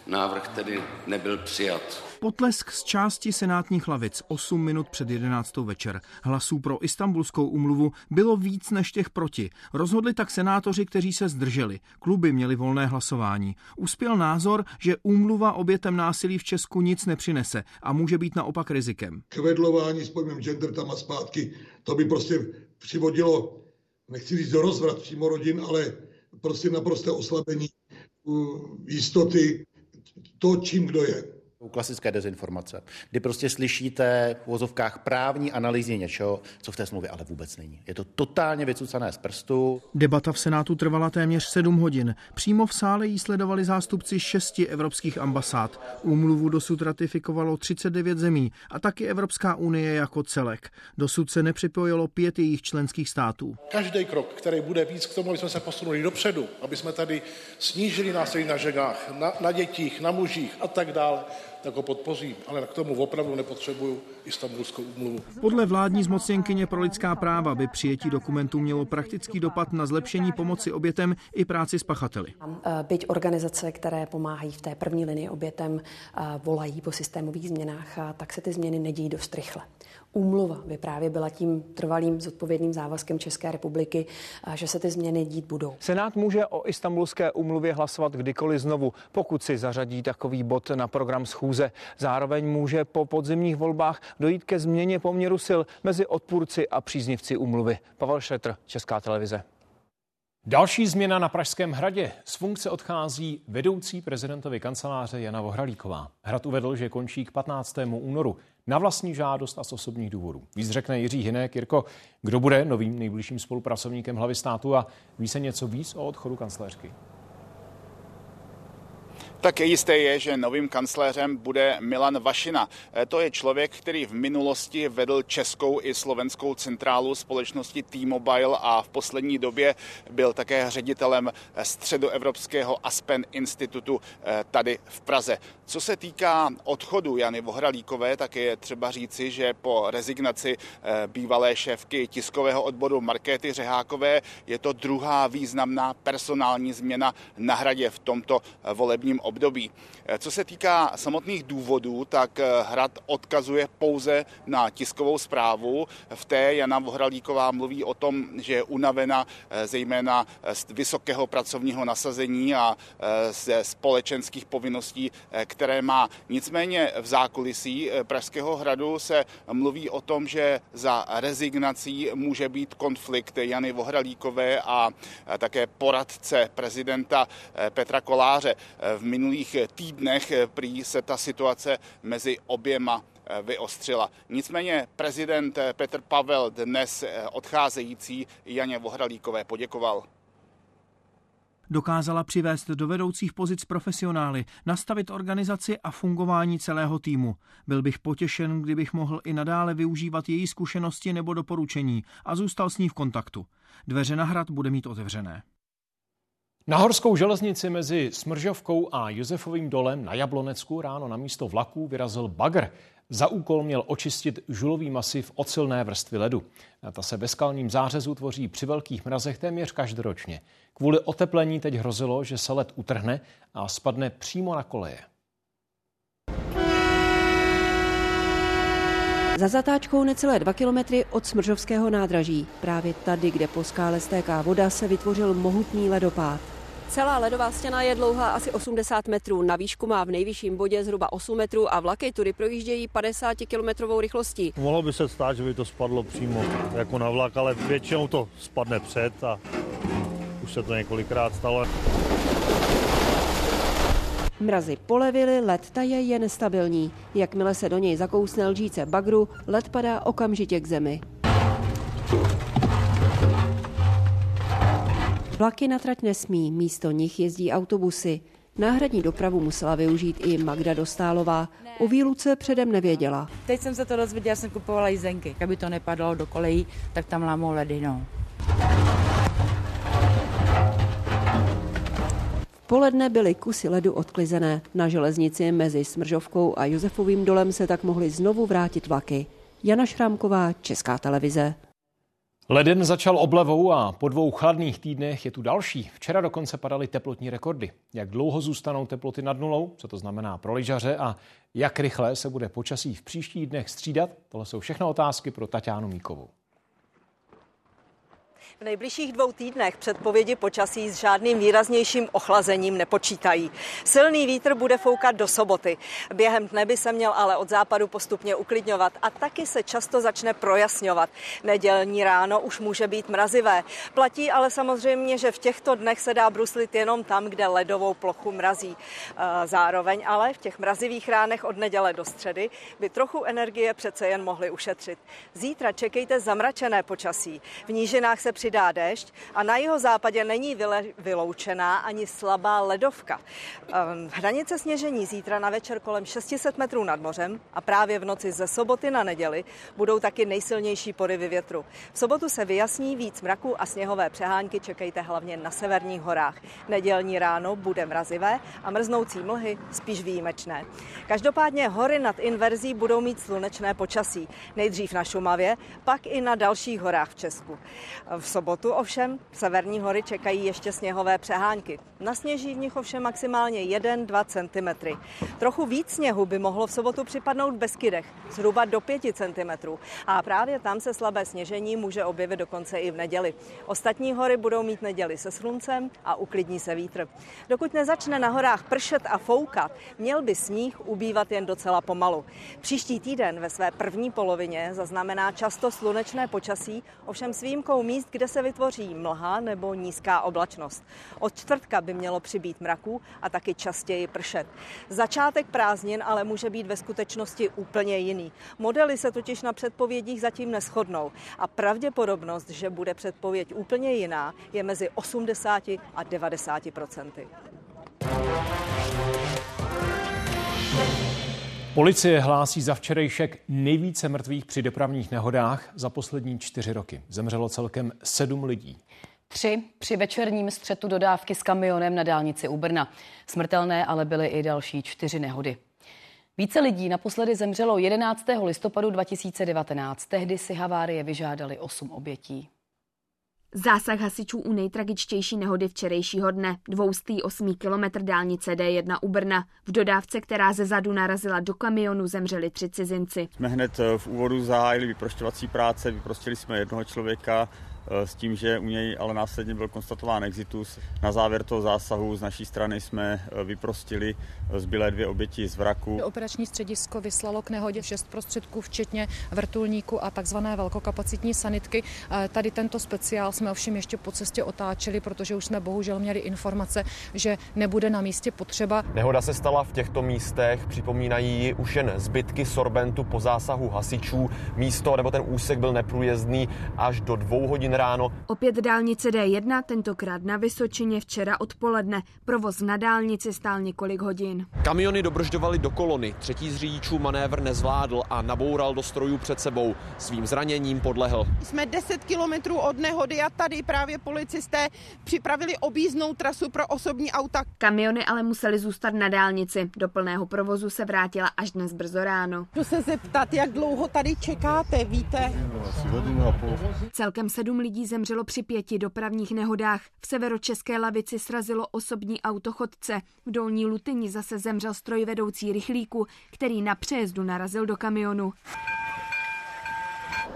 Návrh tedy nebyl přijat. Potlesk z části senátních lavic 8 minut před 11. večer. Hlasů pro istambulskou umluvu bylo víc než těch proti. Rozhodli tak senátoři, kteří se zdrželi. Kluby měli volné hlasování. Uspěl názor, že úmluva obětem násilí v Česku nic nepřinese a může být naopak rizikem. Kvedlování s pojmem gender tam a zpátky, to by prostě přivodilo, nechci říct do rozvrat přímo rodin, ale prostě naprosté oslabení jistoty to, čím kdo je klasické dezinformace, kdy prostě slyšíte v vozovkách právní analýzy něčeho, co v té smlouvě ale vůbec není. Je to totálně vycucané z prstu. Debata v Senátu trvala téměř sedm hodin. Přímo v sále jí sledovali zástupci šesti evropských ambasád. Úmluvu dosud ratifikovalo 39 zemí a taky Evropská unie jako celek. Dosud se nepřipojilo pět jejich členských států. Každý krok, který bude víc k tomu, aby jsme se posunuli dopředu, aby jsme tady snížili násilí na ženách, na, na dětích, na mužích a tak dále, tak ho podpořím, ale k tomu opravdu nepotřebuju Istanbulskou úmluvu. Podle vládní zmocněnkyně pro lidská práva by přijetí dokumentu mělo praktický dopad na zlepšení pomoci obětem i práci s pachateli. Eh, byť organizace, které pomáhají v té první linii obětem, eh, volají po systémových změnách, tak se ty změny nedějí dost rychle úmluva by právě byla tím trvalým zodpovědným závazkem České republiky, že se ty změny dít budou. Senát může o istambulské úmluvě hlasovat kdykoliv znovu, pokud si zařadí takový bod na program schůze. Zároveň může po podzimních volbách dojít ke změně poměru sil mezi odpůrci a příznivci úmluvy. Pavel Šetr, Česká televize. Další změna na Pražském hradě. Z funkce odchází vedoucí prezidentovi kanceláře Jana Vohralíková. Hrad uvedl, že končí k 15. únoru na vlastní žádost a z osobních důvodů. Víc řekne Jiří Hinek. Jirko, kdo bude novým nejbližším spolupracovníkem hlavy státu a ví se něco víc o odchodu kancléřky? Tak jisté je, že novým kancléřem bude Milan Vašina. E, to je člověk, který v minulosti vedl českou i slovenskou centrálu společnosti T-Mobile a v poslední době byl také ředitelem středoevropského Aspen institutu e, tady v Praze. Co se týká odchodu Jany Vohralíkové, tak je třeba říci, že po rezignaci e, bývalé šéfky tiskového odboru Markéty Řehákové je to druhá významná personální změna na hradě v tomto volebním období. Eh, co se týká samotných důvodů, tak eh, Hrad odkazuje pouze na tiskovou zprávu. V té Jana Vohralíková mluví o tom, že je unavena eh, zejména z vysokého pracovního nasazení a ze společenských povinností, které má. Nicméně v zákulisí Pražského hradu se mluví o tom, že za rezignací může být konflikt Jany Vohralíkové a také poradce prezidenta Petra Koláře. V minulých týdnech prý se ta situace mezi oběma eh, vyostřila. Nicméně prezident eh, Petr Pavel dnes eh, odcházející Janě Vohralíkové poděkoval. Dokázala přivést do vedoucích pozic profesionály, nastavit organizaci a fungování celého týmu. Byl bych potěšen, kdybych mohl i nadále využívat její zkušenosti nebo doporučení a zůstal s ní v kontaktu. Dveře na hrad bude mít otevřené. Na horskou železnici mezi Smržovkou a Josefovým dolem na Jablonecku ráno na místo vlaků vyrazil bagr. Za úkol měl očistit žulový masiv ocelné vrstvy ledu. Ta se ve skalním zářezu tvoří při velkých mrazech téměř každoročně. Kvůli oteplení teď hrozilo, že se led utrhne a spadne přímo na koleje. Za zatáčkou necelé dva kilometry od Smržovského nádraží. Právě tady, kde po skále stéká voda, se vytvořil mohutný ledopád. Celá ledová stěna je dlouhá asi 80 metrů. Na výšku má v nejvyšším bodě zhruba 8 metrů a vlaky tudy projíždějí 50 kilometrovou rychlostí. Mohlo by se stát, že by to spadlo přímo jako na vlak, ale většinou to spadne před a už se to několikrát stalo. Mrazy polevily, led taje je nestabilní. Jakmile se do něj zakousne lžíce bagru, led padá okamžitě k zemi. Vlaky na trať nesmí, místo nich jezdí autobusy. Náhradní dopravu musela využít i Magda Dostálová. O výluce předem nevěděla. Teď jsem se to dozvěděla, jsem kupovala jízdenky. Aby to nepadlo do kolejí, tak tam lámou ledy, no. Poledne byly kusy ledu odklizené. Na železnici mezi Smržovkou a Josefovým dolem se tak mohly znovu vrátit vlaky. Jana Šrámková, Česká televize. Leden začal oblevou a po dvou chladných týdnech je tu další. Včera dokonce padaly teplotní rekordy. Jak dlouho zůstanou teploty nad nulou, co to znamená pro lyžaře a jak rychle se bude počasí v příštích dnech střídat, tohle jsou všechno otázky pro Tatianu Míkovou. V nejbližších dvou týdnech předpovědi počasí s žádným výraznějším ochlazením nepočítají. Silný vítr bude foukat do soboty. Během dne by se měl ale od západu postupně uklidňovat a taky se často začne projasňovat. Nedělní ráno už může být mrazivé. Platí ale samozřejmě, že v těchto dnech se dá bruslit jenom tam, kde ledovou plochu mrazí. E, zároveň ale v těch mrazivých ránech od neděle do středy by trochu energie přece jen mohly ušetřit. Zítra čekejte zamračené počasí. V nížinách se při přidá déšť a na jeho západě není vyloučená ani slabá ledovka. Ehm, hranice sněžení zítra na večer kolem 600 metrů nad mořem a právě v noci ze soboty na neděli budou taky nejsilnější porivy větru. V sobotu se vyjasní víc mraků a sněhové přehánky čekejte hlavně na severních horách. Nedělní ráno bude mrazivé a mrznoucí mlhy spíš výjimečné. Každopádně hory nad inverzí budou mít slunečné počasí. Nejdřív na Šumavě, pak i na dalších horách v Česku. V sobotu ovšem severní hory čekají ještě sněhové přehánky. Nasněží v nich ovšem maximálně 1-2 cm. Trochu víc sněhu by mohlo v sobotu připadnout v Beskydech, zhruba do 5 cm. A právě tam se slabé sněžení může objevit dokonce i v neděli. Ostatní hory budou mít neděli se sluncem a uklidní se vítr. Dokud nezačne na horách pršet a foukat, měl by sníh ubývat jen docela pomalu. Příští týden ve své první polovině zaznamená často slunečné počasí, ovšem s výjimkou míst, kde kde se vytvoří mlha nebo nízká oblačnost. Od čtvrtka by mělo přibít mraků a taky častěji pršet. Začátek prázdnin ale může být ve skutečnosti úplně jiný. Modely se totiž na předpovědích zatím neschodnou a pravděpodobnost, že bude předpověď úplně jiná, je mezi 80 a 90 procenty. Policie hlásí za včerejšek nejvíce mrtvých při dopravních nehodách za poslední čtyři roky. Zemřelo celkem sedm lidí. Tři při večerním střetu dodávky s kamionem na dálnici u Brna. Smrtelné ale byly i další čtyři nehody. Více lidí naposledy zemřelo 11. listopadu 2019. Tehdy si havárie vyžádali 8 obětí. Zásah hasičů u nejtragičtější nehody včerejšího dne, 208 kilometr dálnice D1 u Brna. V dodávce, která ze zadu narazila do kamionu, zemřeli tři cizinci. Jsme hned eh, v úvodu zahájili vyprošťovací práce, vyprostili jsme jednoho člověka, s tím, že u něj ale následně byl konstatován exitus. Na závěr toho zásahu z naší strany jsme eh, vyprostili eh, zbylé dvě oběti z vraku. Operační středisko vyslalo k nehodě šest prostředků, včetně vrtulníku a takzvané velkokapacitní sanitky. Tady tento speciál jsme ovšem ještě po cestě otáčeli, protože už jsme bohužel měli informace, že nebude na místě potřeba. Nehoda se stala v těchto místech, připomínají už jen zbytky sorbentu po zásahu hasičů. Místo nebo ten úsek byl neprůjezdný až do dvou hodin ráno. Opět dálnice D1, tentokrát na Vysočině včera odpoledne. Provoz na dálnici stál několik hodin. Kamiony dobržďovaly do kolony. Třetí z řidičů manévr nezvládl a naboural do strojů před sebou. Svým zraněním podlehl. Jsme 10 kilometrů od nehody a tady právě policisté připravili objízdnou trasu pro osobní auta. Kamiony ale museli zůstat na dálnici. Do plného provozu se vrátila až dnes brzo ráno. Chci se zeptat, jak dlouho tady čekáte, víte? Asi hodinu a půl. Celkem sedm lidí zemřelo při pěti dopravních nehodách. V severočeské lavici srazilo osobní auto chodce. V dolní Lutyni zase zemřel strojvedoucí rychlíku, který na přejezdu narazil do kamionu.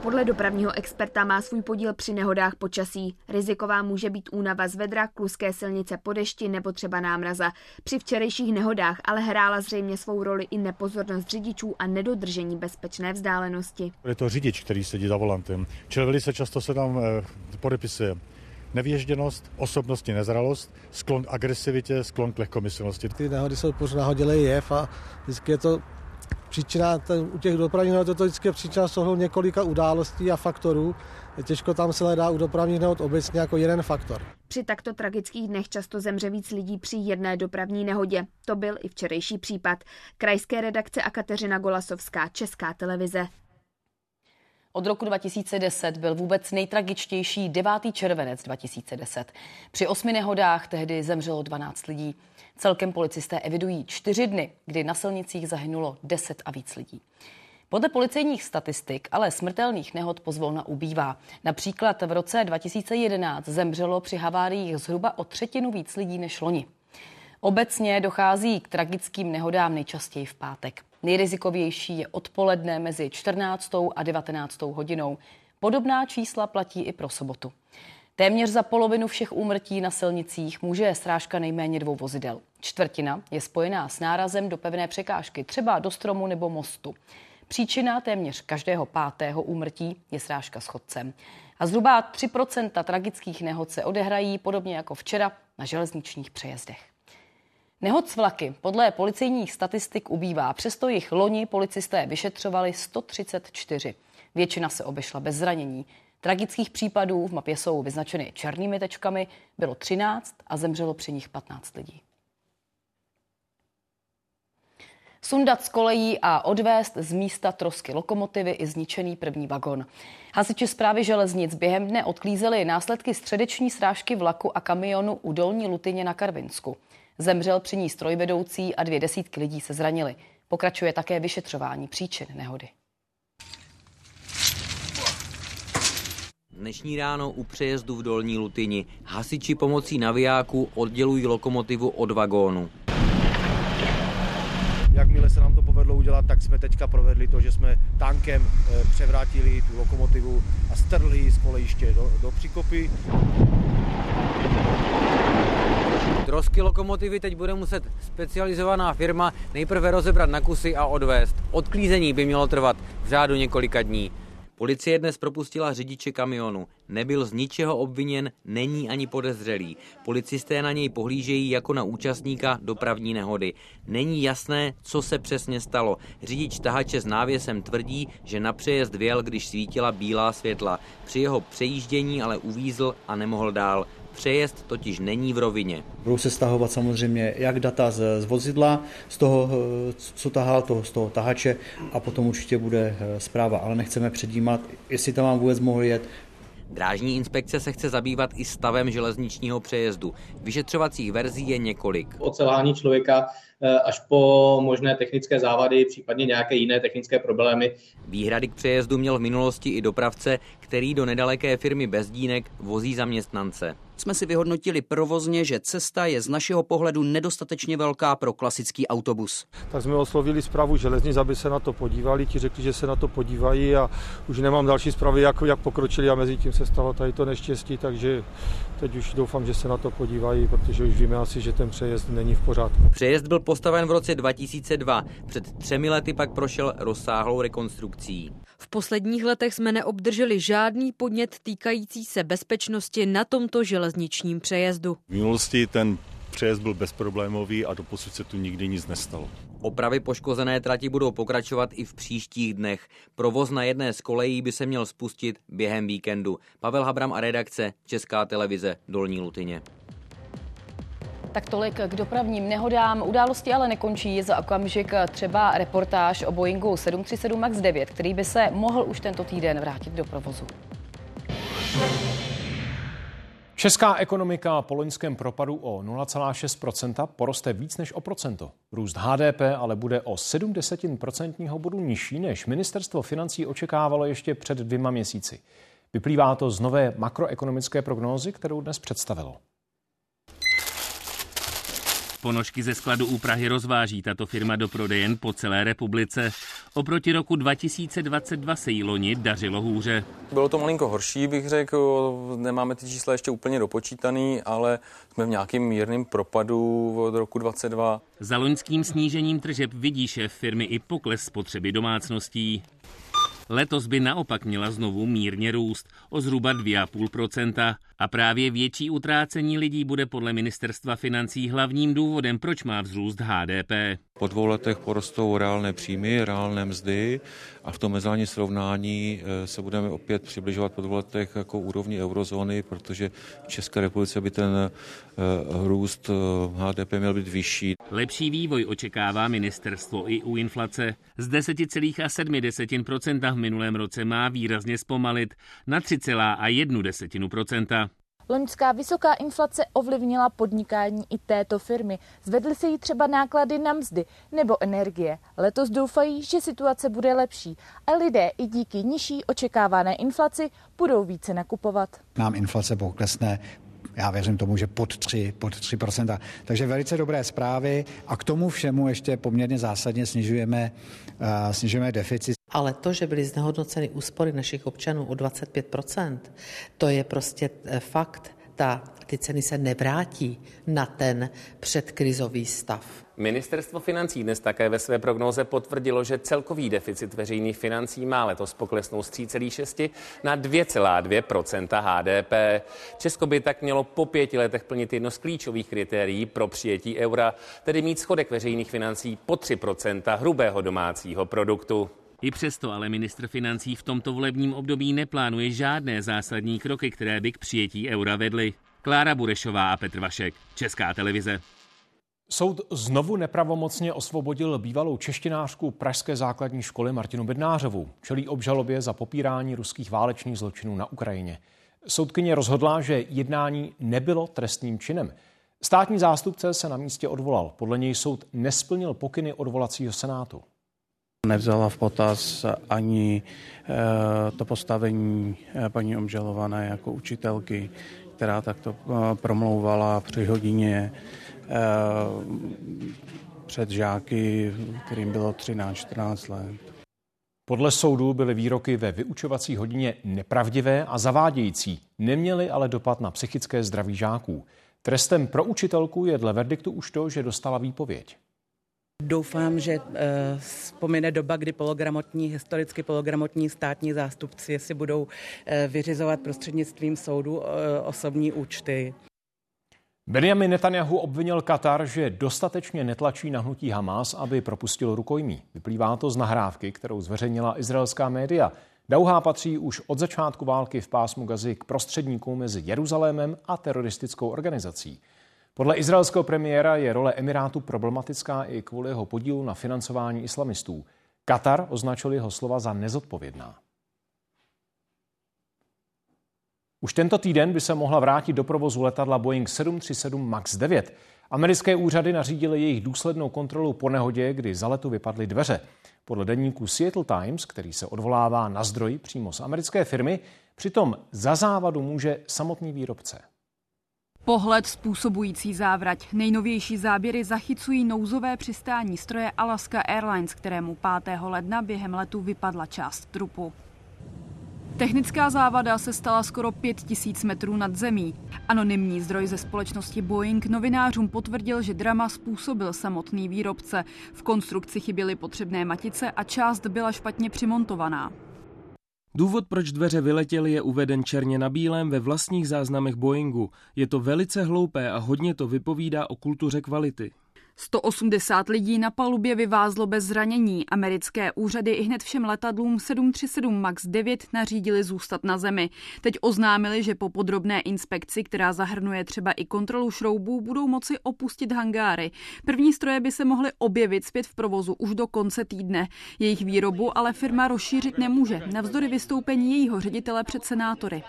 Podle dopravního experta má svůj podíl při nehodách počasí. Riziková může být únava z vedra, kluské silnice po dešti nebo třeba námraza. Při včerejších nehodách ale hrála zřejmě svou roli i nepozornost řidičů a nedodržení bezpečné vzdálenosti. Je to řidič, který sedí za volantem. Čili velice často se tam eh, podepisuje nevěžděnost, osobnostní nezralost, sklon k agresivitě, sklon k lehkomyslnosti. Ty nehody jsou pořád nahodilý jev a vždycky je to příčina, ten, u těch dopravních nehod je to vždycky příčina souhrou několika událostí a faktorů. Těžko tam se hledá u dopravních nehod obecně jako jeden faktor. Při takto tragických dnech často zemře víc lidí při jedné dopravní nehodě. To byl i včerejší případ. Krajské redakce a Kateřina Golasovská, Česká televize. Od roku 2010 byl vůbec nejtragičtější 9. červenec 2010. Při osmi nehodách tehdy zemřelo 12 lidí. Celkem policisté evidují čtyři dny, kdy na silnicích zahynulo 10 a víc lidí. Podle policejních statistik ale smrtelných nehod pozvolna ubývá. Například v roce 2011 zemřelo při haváriích zhruba o třetinu víc lidí než loni. Obecně dochází k tragickým nehodám nejčastěji v pátek. Nejrizikovější je odpoledne mezi 14. a 19. hodinou. Podobná čísla platí i pro sobotu. Téměř za polovinu všech úmrtí na silnicích může srážka nejméně dvou vozidel. Čtvrtina je spojená s nárazem do pevné překážky, třeba do stromu nebo mostu. Příčina téměř každého pátého úmrtí je srážka s chodcem. A zhruba 3% tragických nehod se odehrají podobně jako včera na železničních přejezdech. Nehod s vlaky podle policejních statistik ubývá, přesto jich loni policisté vyšetřovali 134. Většina se obešla bez zranění. Tragických případů v mapě jsou vyznačeny černými tečkami, bylo 13 a zemřelo při nich 15 lidí. Sundat z kolejí a odvést z místa trosky lokomotivy i zničený první vagon. Hasiči zprávy železnic během dne odklízeli následky středeční srážky vlaku a kamionu u Dolní Lutyně na Karvinsku. Zemřel při ní strojvedoucí a dvě desítky lidí se zranili. Pokračuje také vyšetřování příčin nehody. Dnešní ráno u přejezdu v Dolní Lutyni hasiči pomocí navijáku oddělují lokomotivu od vagónu. Jakmile se nám to povedlo udělat, tak jsme teďka provedli to, že jsme tankem eh, převrátili tu lokomotivu a strhli z kolejiště do, do příkopy. Trosky lokomotivy teď bude muset specializovaná firma nejprve rozebrat na kusy a odvést. Odklízení by mělo trvat v řádu několika dní. Policie dnes propustila řidiče kamionu. Nebyl z ničeho obviněn, není ani podezřelý. Policisté na něj pohlížejí jako na účastníka dopravní nehody. Není jasné, co se přesně stalo. Řidič tahače s návěsem tvrdí, že na přejezd věl, když svítila bílá světla. Při jeho přejíždění ale uvízl a nemohl dál. Přejezd totiž není v rovině. Budou se stahovat samozřejmě jak data z, z vozidla, z toho, co tahal, toho, z toho tahače a potom určitě bude eh, zpráva, ale nechceme předjímat, jestli tam vám vůbec mohl jet, Drážní inspekce se chce zabývat i stavem železničního přejezdu. Vyšetřovacích verzí je několik. Od selhání člověka eh, až po možné technické závady, případně nějaké jiné technické problémy. Výhrady k přejezdu měl v minulosti i dopravce, který do nedaleké firmy Bezdínek vozí zaměstnance jsme si vyhodnotili provozně, že cesta je z našeho pohledu nedostatečně velká pro klasický autobus. Tak jsme oslovili zprávu železnic, aby se na to podívali, ti řekli, že se na to podívají a už nemám další zprávy, jak, jak pokročili a mezi tím se stalo tady to neštěstí, takže teď už doufám, že se na to podívají, protože už víme asi, že ten přejezd není v pořádku. Přejezd byl postaven v roce 2002, před třemi lety pak prošel rozsáhlou rekonstrukcí. V posledních letech jsme neobdrželi žádný podnět týkající se bezpečnosti na tomto železničním přejezdu. V minulosti ten přejezd byl bezproblémový a doposud se tu nikdy nic nestalo. Opravy poškozené trati budou pokračovat i v příštích dnech. Provoz na jedné z kolejí by se měl spustit během víkendu. Pavel Habram a redakce Česká televize Dolní Lutyně. Tak tolik k dopravním nehodám. Události ale nekončí za okamžik třeba reportáž o Boeingu 737 MAX 9, který by se mohl už tento týden vrátit do provozu. Česká ekonomika po loňském propadu o 0,6% poroste víc než o procento. Růst HDP ale bude o 70% bodu nižší, než ministerstvo financí očekávalo ještě před dvěma měsíci. Vyplývá to z nové makroekonomické prognózy, kterou dnes představilo. Ponožky ze skladu u Prahy rozváží tato firma do prodejen po celé republice. Oproti roku 2022 se jí loni dařilo hůře. Bylo to malinko horší, bych řekl. Nemáme ty čísla ještě úplně dopočítaný, ale jsme v nějakým mírným propadu od roku 2022. Za loňským snížením tržeb vidí šéf firmy i pokles spotřeby domácností. Letos by naopak měla znovu mírně růst o zhruba 2,5 a právě větší utrácení lidí bude podle ministerstva financí hlavním důvodem, proč má vzrůst HDP. Po dvou letech porostou reálné příjmy, reálné mzdy a v tom mezinárodním srovnání eh, se budeme opět přibližovat po dvou letech jako úrovni eurozóny, protože v České republice by ten eh, růst HDP eh, měl být vyšší. Lepší vývoj očekává ministerstvo i u inflace. Z 10,7% v minulém roce má výrazně zpomalit na 3,1%. Loňská vysoká inflace ovlivnila podnikání i této firmy. Zvedly se jí třeba náklady na mzdy nebo energie. Letos doufají, že situace bude lepší a lidé i díky nižší očekávané inflaci budou více nakupovat. Nám inflace poklesne já věřím tomu, že pod 3, pod 3%. Takže velice dobré zprávy a k tomu všemu ještě poměrně zásadně snižujeme, uh, snižujeme deficit. Ale to, že byly znehodnoceny úspory našich občanů o 25%, to je prostě eh, fakt. Ta, ty ceny se nevrátí na ten předkrizový stav. Ministerstvo financí dnes také ve své prognóze potvrdilo, že celkový deficit veřejných financí má letos poklesnout z 3,6 na 2,2% HDP. Česko by tak mělo po pěti letech plnit jedno z klíčových kritérií pro přijetí eura, tedy mít schodek veřejných financí po 3% hrubého domácího produktu. I přesto ale ministr financí v tomto volebním období neplánuje žádné zásadní kroky, které by k přijetí eura vedly. Klára Burešová a Petr Vašek, Česká televize. Soud znovu nepravomocně osvobodil bývalou češtinářku Pražské základní školy Martinu Bednářovou. Čelí obžalobě za popírání ruských válečných zločinů na Ukrajině. Soudkyně rozhodla, že jednání nebylo trestným činem. Státní zástupce se na místě odvolal. Podle něj soud nesplnil pokyny odvolacího senátu. Nevzala v potaz ani eh, to postavení eh, paní obžalované jako učitelky, která takto eh, promlouvala při hodině před žáky, kterým bylo 13-14 let. Podle soudu byly výroky ve vyučovací hodině nepravdivé a zavádějící, neměly ale dopad na psychické zdraví žáků. Trestem pro učitelku je dle verdiktu už to, že dostala výpověď. Doufám, že vzpomene doba, kdy pologramotní, historicky pologramotní státní zástupci si budou vyřizovat prostřednictvím soudu osobní účty. Benjamin Netanyahu obvinil Katar, že dostatečně netlačí na hnutí Hamas, aby propustil rukojmí. Vyplývá to z nahrávky, kterou zveřejnila izraelská média. Dauhá patří už od začátku války v pásmu Gazy k prostředníkům mezi Jeruzalémem a teroristickou organizací. Podle izraelského premiéra je role Emirátu problematická i kvůli jeho podílu na financování islamistů. Katar označil jeho slova za nezodpovědná. Už tento týden by se mohla vrátit do provozu letadla Boeing 737 MAX 9. Americké úřady nařídily jejich důslednou kontrolu po nehodě, kdy za letu vypadly dveře. Podle denníku Seattle Times, který se odvolává na zdroj přímo z americké firmy, přitom za závadu může samotný výrobce. Pohled způsobující závrať. Nejnovější záběry zachycují nouzové přistání stroje Alaska Airlines, kterému 5. ledna během letu vypadla část trupu. Technická závada se stala skoro 5000 metrů nad zemí. Anonymní zdroj ze společnosti Boeing novinářům potvrdil, že drama způsobil samotný výrobce. V konstrukci chyběly potřebné matice a část byla špatně přimontovaná. Důvod, proč dveře vyletěly, je uveden černě na bílém ve vlastních záznamech Boeingu. Je to velice hloupé a hodně to vypovídá o kultuře kvality. 180 lidí na palubě vyvázlo bez zranění. Americké úřady i hned všem letadlům 737 MAX 9 nařídili zůstat na zemi. Teď oznámili, že po podrobné inspekci, která zahrnuje třeba i kontrolu šroubů, budou moci opustit hangáry. První stroje by se mohly objevit zpět v provozu už do konce týdne. Jejich výrobu ale firma rozšířit nemůže, navzdory vystoupení jejího ředitele před senátory.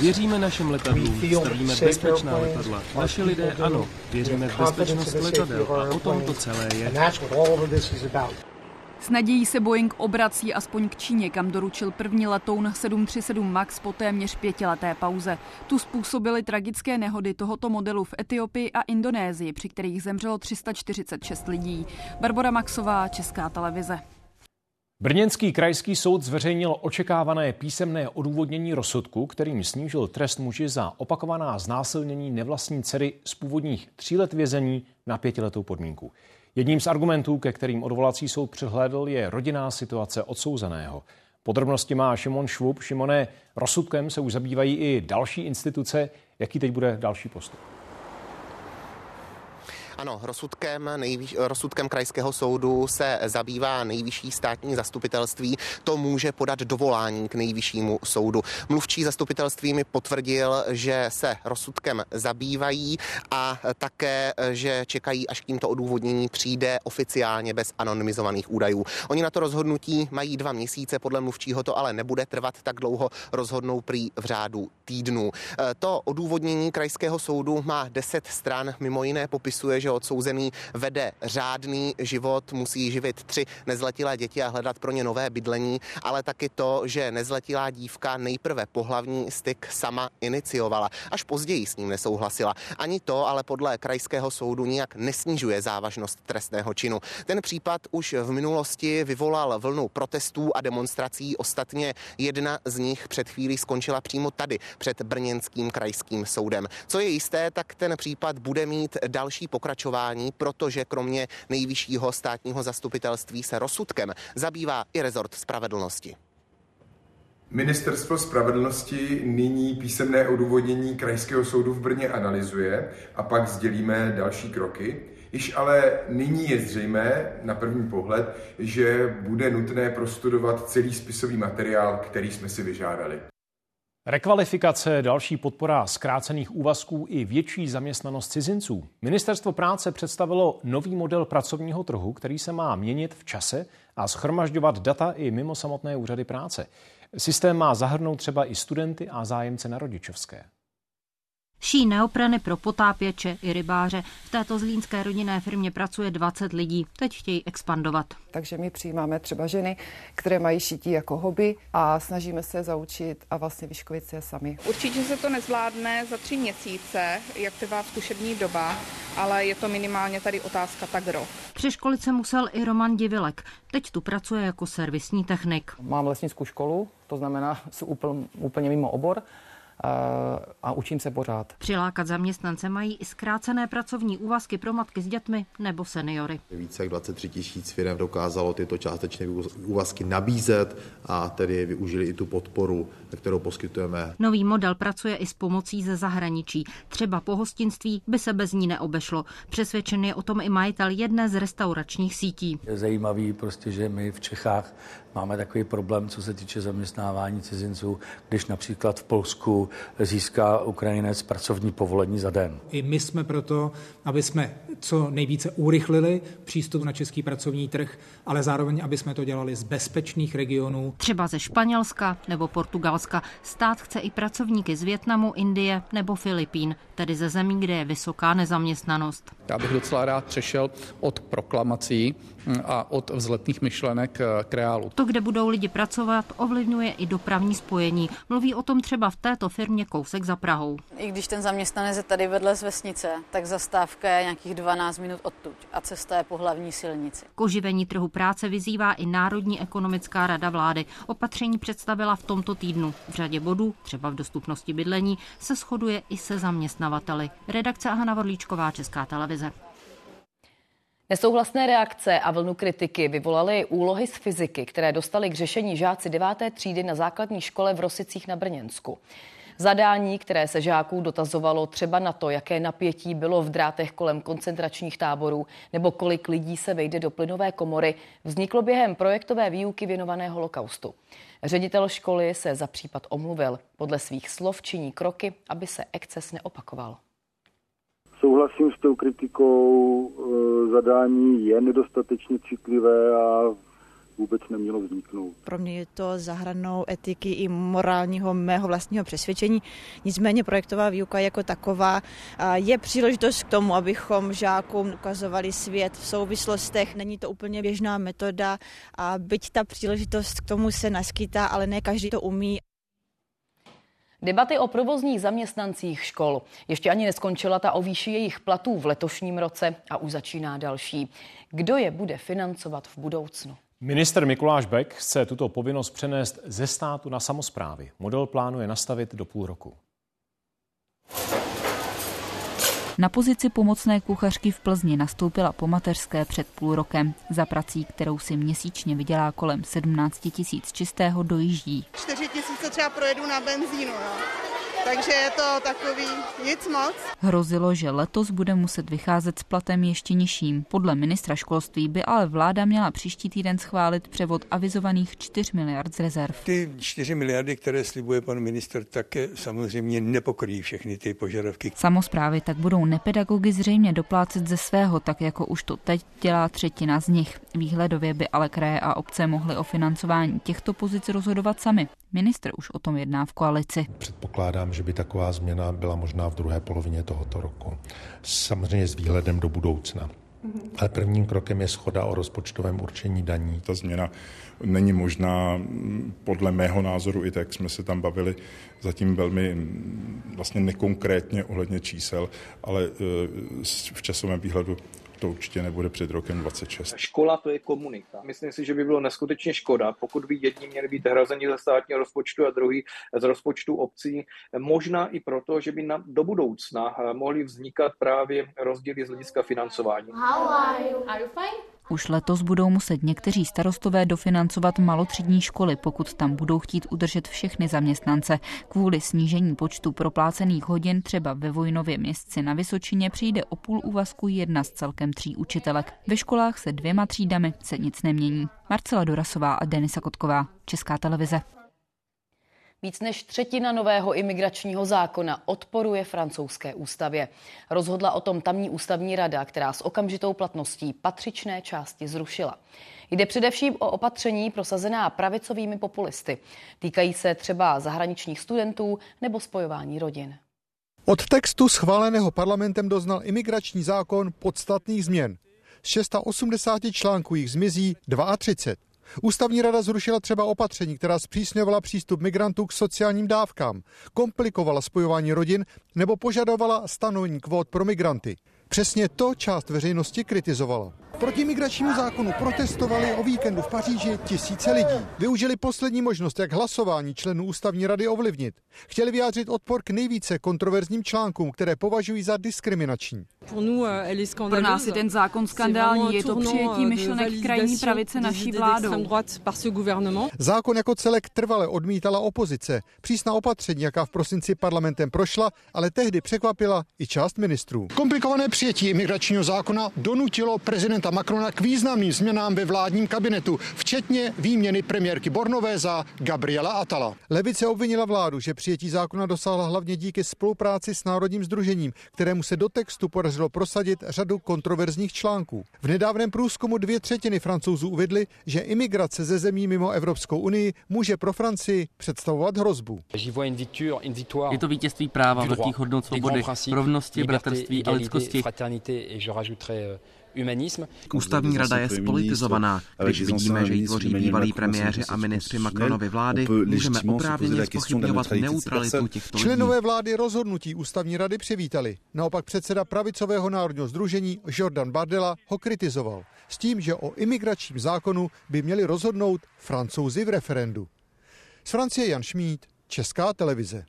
Věříme našim letadlům, stavíme bezpečná letadla. Naše lidé ano, věříme bezpečnost letadel a o tom to celé je. S nadějí se Boeing obrací aspoň k Číně, kam doručil první letoun 737 MAX po téměř pětileté pauze. Tu způsobily tragické nehody tohoto modelu v Etiopii a Indonésii, při kterých zemřelo 346 lidí. Barbara Maxová, Česká televize. Brněnský krajský soud zveřejnil očekávané písemné odůvodnění rozsudku, kterým snížil trest muži za opakovaná znásilnění nevlastní dcery z původních tří let vězení na pětiletou podmínku. Jedním z argumentů, ke kterým odvolací soud přihlédl, je rodinná situace odsouzeného. Podrobnosti má Šimon Švub. Šimone, rozsudkem se už zabývají i další instituce. Jaký teď bude další postup? Ano, rozsudkem, nejvíš, rozsudkem krajského soudu se zabývá nejvyšší státní zastupitelství. To může podat dovolání k nejvyššímu soudu. Mluvčí zastupitelství mi potvrdil, že se rozsudkem zabývají a také, že čekají, až k tímto odůvodnění přijde oficiálně bez anonymizovaných údajů. Oni na to rozhodnutí mají dva měsíce, podle mluvčího to ale nebude trvat tak dlouho, rozhodnou prý v řádu týdnů. To odůvodnění krajského soudu má deset stran, mimo jiné popisuje, že odsouzený vede řádný život, musí živit tři nezletilé děti a hledat pro ně nové bydlení, ale taky to, že nezletilá dívka nejprve pohlavní styk sama iniciovala, až později s ním nesouhlasila. Ani to ale podle krajského soudu nijak nesnižuje závažnost trestného činu. Ten případ už v minulosti vyvolal vlnu protestů a demonstrací. Ostatně jedna z nich před chvílí skončila přímo tady před Brněnským krajským soudem. Co je jisté, tak ten případ bude mít další pokračování pokračování, protože kromě nejvyššího státního zastupitelství se rozsudkem zabývá i rezort spravedlnosti. Ministerstvo spravedlnosti nyní písemné odůvodnění Krajského soudu v Brně analyzuje a pak sdělíme další kroky. Již ale nyní je zřejmé na první pohled, že bude nutné prostudovat celý spisový materiál, který jsme si vyžádali. Rekvalifikace, další podpora zkrácených úvazků i větší zaměstnanost cizinců. Ministerstvo práce představilo nový model pracovního trhu, který se má měnit v čase a schromažďovat data i mimo samotné úřady práce. Systém má zahrnout třeba i studenty a zájemce na rodičovské. Ší neoprany pro potápěče i rybáře. V této zlínské rodinné firmě pracuje 20 lidí. Teď chtějí expandovat. Takže my přijímáme třeba ženy, které mají šití jako hobby a snažíme se zaučit a vlastně vyškolit se sami. Určitě se to nezvládne za tři měsíce, jak trvá zkušební doba, ale je to minimálně tady otázka tak rok. Přeškolit se musel i Roman Divilek. Teď tu pracuje jako servisní technik. Mám lesnickou školu, to znamená, jsou úplně, úplně mimo obor a učím se pořád. Přilákat zaměstnance mají i zkrácené pracovní úvazky pro matky s dětmi nebo seniory. Více jak 23 tisíc firm dokázalo tyto částečné úvazky nabízet a tedy využili i tu podporu, kterou poskytujeme. Nový model pracuje i s pomocí ze zahraničí. Třeba pohostinství by se bez ní neobešlo. Přesvědčen je o tom i majitel jedné z restauračních sítí. Je zajímavý prostě, že my v Čechách máme takový problém, co se týče zaměstnávání cizinců, když například v Polsku získá Ukrajinec pracovní povolení za den. I my jsme proto, aby jsme co nejvíce urychlili přístup na český pracovní trh, ale zároveň, aby jsme to dělali z bezpečných regionů. Třeba ze Španělska nebo Portugalska. Stát chce i pracovníky z Větnamu, Indie nebo Filipín, tedy ze zemí, kde je vysoká nezaměstnanost. Já bych docela rád přešel od proklamací a od vzletných myšlenek k reálu. To, kde budou lidi pracovat, ovlivňuje i dopravní spojení. Mluví o tom třeba v této firmě kousek za Prahou. I když ten zaměstnanec je tady vedle z vesnice, tak zastávka je nějakých 12 minut odtud a cesta je po hlavní silnici. K oživení trhu práce vyzývá i Národní ekonomická rada vlády. Opatření představila v tomto týdnu. V řadě bodů, třeba v dostupnosti bydlení, se shoduje i se zaměstnavateli. Redakce Hana Vorlíčková, Česká televize. Nesouhlasné reakce a vlnu kritiky vyvolaly úlohy z fyziky, které dostali k řešení žáci deváté třídy na základní škole v Rosicích na Brněnsku. Zadání, které se žáků dotazovalo třeba na to, jaké napětí bylo v drátech kolem koncentračních táborů nebo kolik lidí se vejde do plynové komory, vzniklo během projektové výuky věnované holokaustu. Ředitel školy se za případ omluvil. Podle svých slov činí kroky, aby se exces neopakoval. Souhlasím s tou kritikou, e, zadání je nedostatečně citlivé a vůbec nemělo vzniknout. Pro mě je to zahranou etiky i morálního mého vlastního přesvědčení. Nicméně projektová výuka jako taková je příležitost k tomu, abychom žákům ukazovali svět v souvislostech. Není to úplně běžná metoda a byť ta příležitost k tomu se naskytá, ale ne každý to umí. Debaty o provozních zaměstnancích škol. Ještě ani neskončila ta o výši jejich platů v letošním roce a už začíná další. Kdo je bude financovat v budoucnu? Minister Mikuláš Beck chce tuto povinnost přenést ze státu na samozprávy. Model plánuje nastavit do půl roku. Na pozici pomocné kuchařky v Plzni nastoupila po mateřské před půl rokem. Za prací, kterou si měsíčně vydělá kolem 17 tisíc čistého, dojíždí. 4 tisíce třeba projedu na benzínu. No takže je to takový nic moc. Hrozilo, že letos bude muset vycházet s platem ještě nižším. Podle ministra školství by ale vláda měla příští týden schválit převod avizovaných 4 miliard z rezerv. Ty 4 miliardy, které slibuje pan minister, také samozřejmě nepokryjí všechny ty požadavky. Samozprávy tak budou nepedagogy zřejmě doplácet ze svého, tak jako už to teď dělá třetina z nich. Výhledově by ale kraje a obce mohly o financování těchto pozic rozhodovat sami. Ministr už o tom jedná v koalici. Předpokládám, že by taková změna byla možná v druhé polovině tohoto roku. Samozřejmě s výhledem do budoucna. Ale prvním krokem je schoda o rozpočtovém určení daní. Ta změna není možná podle mého názoru, i tak jsme se tam bavili zatím velmi vlastně nekonkrétně ohledně čísel, ale e, v časovém výhledu to určitě nebude před rokem 26. Škola to je komunika. Myslím si, že by bylo neskutečně škoda, pokud by jedni měli být hrazeni ze státního rozpočtu a druhý z rozpočtu obcí. Možná i proto, že by na, do budoucna mohly vznikat právě rozdíly z hlediska financování. How are you? Are you fine? Už letos budou muset někteří starostové dofinancovat malotřídní školy, pokud tam budou chtít udržet všechny zaměstnance. Kvůli snížení počtu proplácených hodin třeba ve Vojnově městci na Vysočině přijde o půl úvazku jedna z celkem tří učitelek. Ve školách se dvěma třídami se nic nemění. Marcela Dorasová a Denisa Kotková, Česká televize. Víc než třetina nového imigračního zákona odporuje francouzské ústavě. Rozhodla o tom tamní ústavní rada, která s okamžitou platností patřičné části zrušila. Jde především o opatření prosazená pravicovými populisty. Týkají se třeba zahraničních studentů nebo spojování rodin. Od textu schváleného parlamentem doznal imigrační zákon podstatných změn. Z 680 článků jich zmizí 32. Ústavní rada zrušila třeba opatření, která zpřísňovala přístup migrantů k sociálním dávkám, komplikovala spojování rodin nebo požadovala stanovení kvót pro migranty. Přesně to část veřejnosti kritizovala. Proti migračnímu zákonu protestovali o víkendu v Paříži tisíce lidí. Využili poslední možnost, jak hlasování členů ústavní rady ovlivnit. Chtěli vyjádřit odpor k nejvíce kontroverzním článkům, které považují za diskriminační. Pro nás je ten zákon skandální. Je to přijetí myšlenek krajní pravice naší vládou. Zákon jako celek trvale odmítala opozice. Přísná opatření, jaká v prosinci parlamentem prošla, ale tehdy překvapila i část ministrů. Komplikované přijetí imigračního zákona donutilo prezidenta Macrona k významným změnám ve vládním kabinetu, včetně výměny premiérky Bornové za Gabriela Atala. Levice obvinila vládu, že přijetí zákona dosáhla hlavně díky spolupráci s Národním združením, kterému se do textu podařilo prosadit řadu kontroverzních článků. V nedávném průzkumu dvě třetiny francouzů uvedly, že imigrace ze zemí mimo Evropskou unii může pro Francii představovat hrozbu. Je to vítězství práva, velkých hodnot svobody, rovnosti, bratrství a lidskosti. Ústavní rada je spolitizovaná. Když vidíme, že ji tvoří bývalí premiéři a ministři Macronovy vlády, můžeme oprávněně spochybňovat neutralitu těchto lidí. Členové vlády rozhodnutí ústavní rady přivítali. Naopak předseda pravicového národního združení Jordan Bardella ho kritizoval s tím, že o imigračním zákonu by měli rozhodnout francouzi v referendu. Z Francie Jan Šmíd, Česká televize.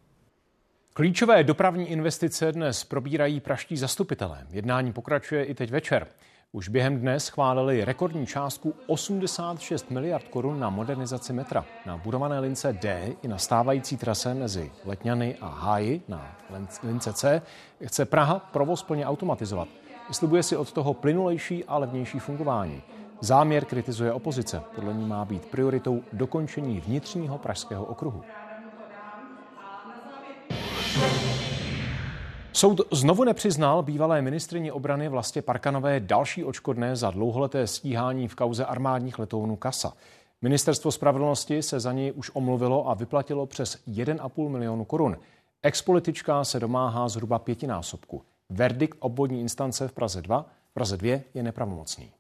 Klíčové dopravní investice dnes probírají praští zastupitelé. Jednání pokračuje i teď večer. Už během dne schválili rekordní částku 86 miliard korun na modernizaci metra. Na budované lince D i na stávající trase mezi Letňany a Háji na lince C chce Praha provoz plně automatizovat. Slibuje si od toho plynulejší a levnější fungování. Záměr kritizuje opozice. Podle ní má být prioritou dokončení vnitřního pražského okruhu. Soud znovu nepřiznal bývalé ministrině obrany Vlastě Parkanové další očkodné za dlouholeté stíhání v kauze armádních letounů Kasa. Ministerstvo spravedlnosti se za něj už omluvilo a vyplatilo přes 1,5 milionu korun. Expolitička se domáhá zhruba pětinásobku. Verdikt obvodní instance v Praze 2, v Praze 2 je nepravomocný.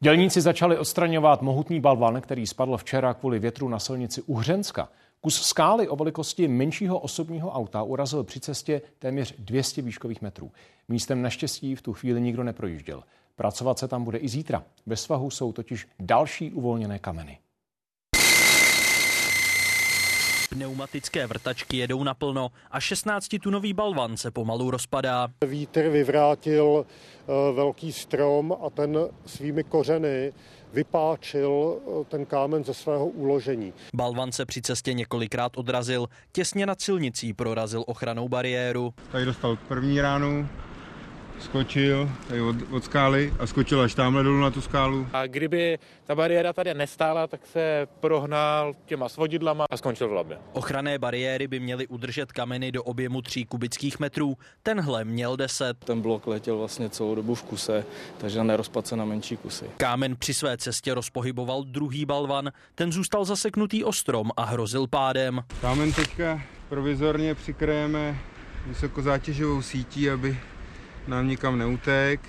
Dělníci začali odstraňovat mohutný balvan, který spadl včera kvůli větru na silnici Uhřenska. Kus skály o velikosti menšího osobního auta urazil při cestě téměř 200 výškových metrů. Místem naštěstí v tu chvíli nikdo neprojížděl. Pracovat se tam bude i zítra. Ve svahu jsou totiž další uvolněné kameny. Pneumatické vrtačky jedou naplno a 16-tunový balvan se pomalu rozpadá. Vítr vyvrátil eh, velký strom a ten svými kořeny vypáčil eh, ten kámen ze svého uložení. Balvan se při cestě několikrát odrazil, těsně nad silnicí prorazil ochranou bariéru. Tady dostal první ránu, skočil tady od, od skály a skočil až tamhle dolů na tu skálu. A kdyby ta bariéra tady nestála, tak se prohnal těma svodidlama a skončil v labě. Ochranné bariéry by měly udržet kameny do objemu 3 kubických metrů, tenhle měl 10. Ten blok letěl vlastně celou dobu v kuse, takže nerozpad se na menší kusy. Kámen při své cestě rozpohyboval druhý balvan, ten zůstal zaseknutý ostrom a hrozil pádem. Kámen teďka provizorně přikrajeme vysokozátěžovou sítí, aby nám nikam neutek.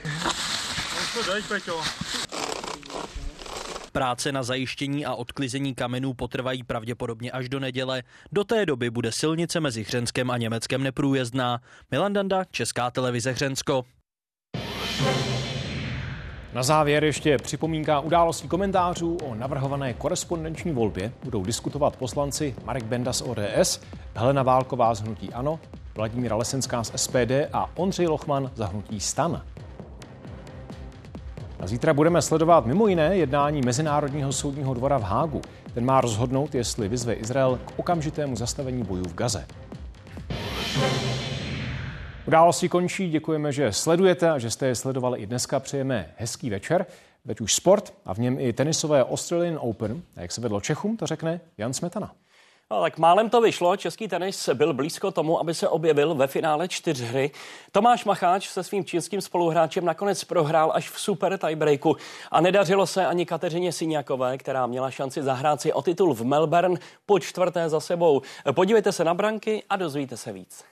Práce na zajištění a odklizení kamenů potrvají pravděpodobně až do neděle. Do té doby bude silnice mezi Hřenskem a Německem neprůjezdná. Milan Danda, Česká televize Hřensko. Na závěr ještě připomínka událostí komentářů o navrhované korespondenční volbě. Budou diskutovat poslanci Marek Benda z ODS, Helena Válková z Hnutí Ano, Vladimíra Lesenská z SPD a Ondřej Lochman za Hnutí Stan. A zítra budeme sledovat mimo jiné jednání Mezinárodního soudního dvora v Hágu. Ten má rozhodnout, jestli vyzve Izrael k okamžitému zastavení bojů v Gaze. Události končí, děkujeme, že sledujete a že jste je sledovali i dneska. Přejeme hezký večer. Veď už sport a v něm i tenisové Australian Open. A jak se vedlo Čechům, to řekne Jan Smetana. No, tak málem to vyšlo. Český tenis byl blízko tomu, aby se objevil ve finále čtyřhry. Tomáš Macháč se svým čínským spoluhráčem nakonec prohrál až v super tiebreaku. A nedařilo se ani Kateřině Syňakové, která měla šanci zahrát si o titul v Melbourne po čtvrté za sebou. Podívejte se na branky a dozvíte se víc.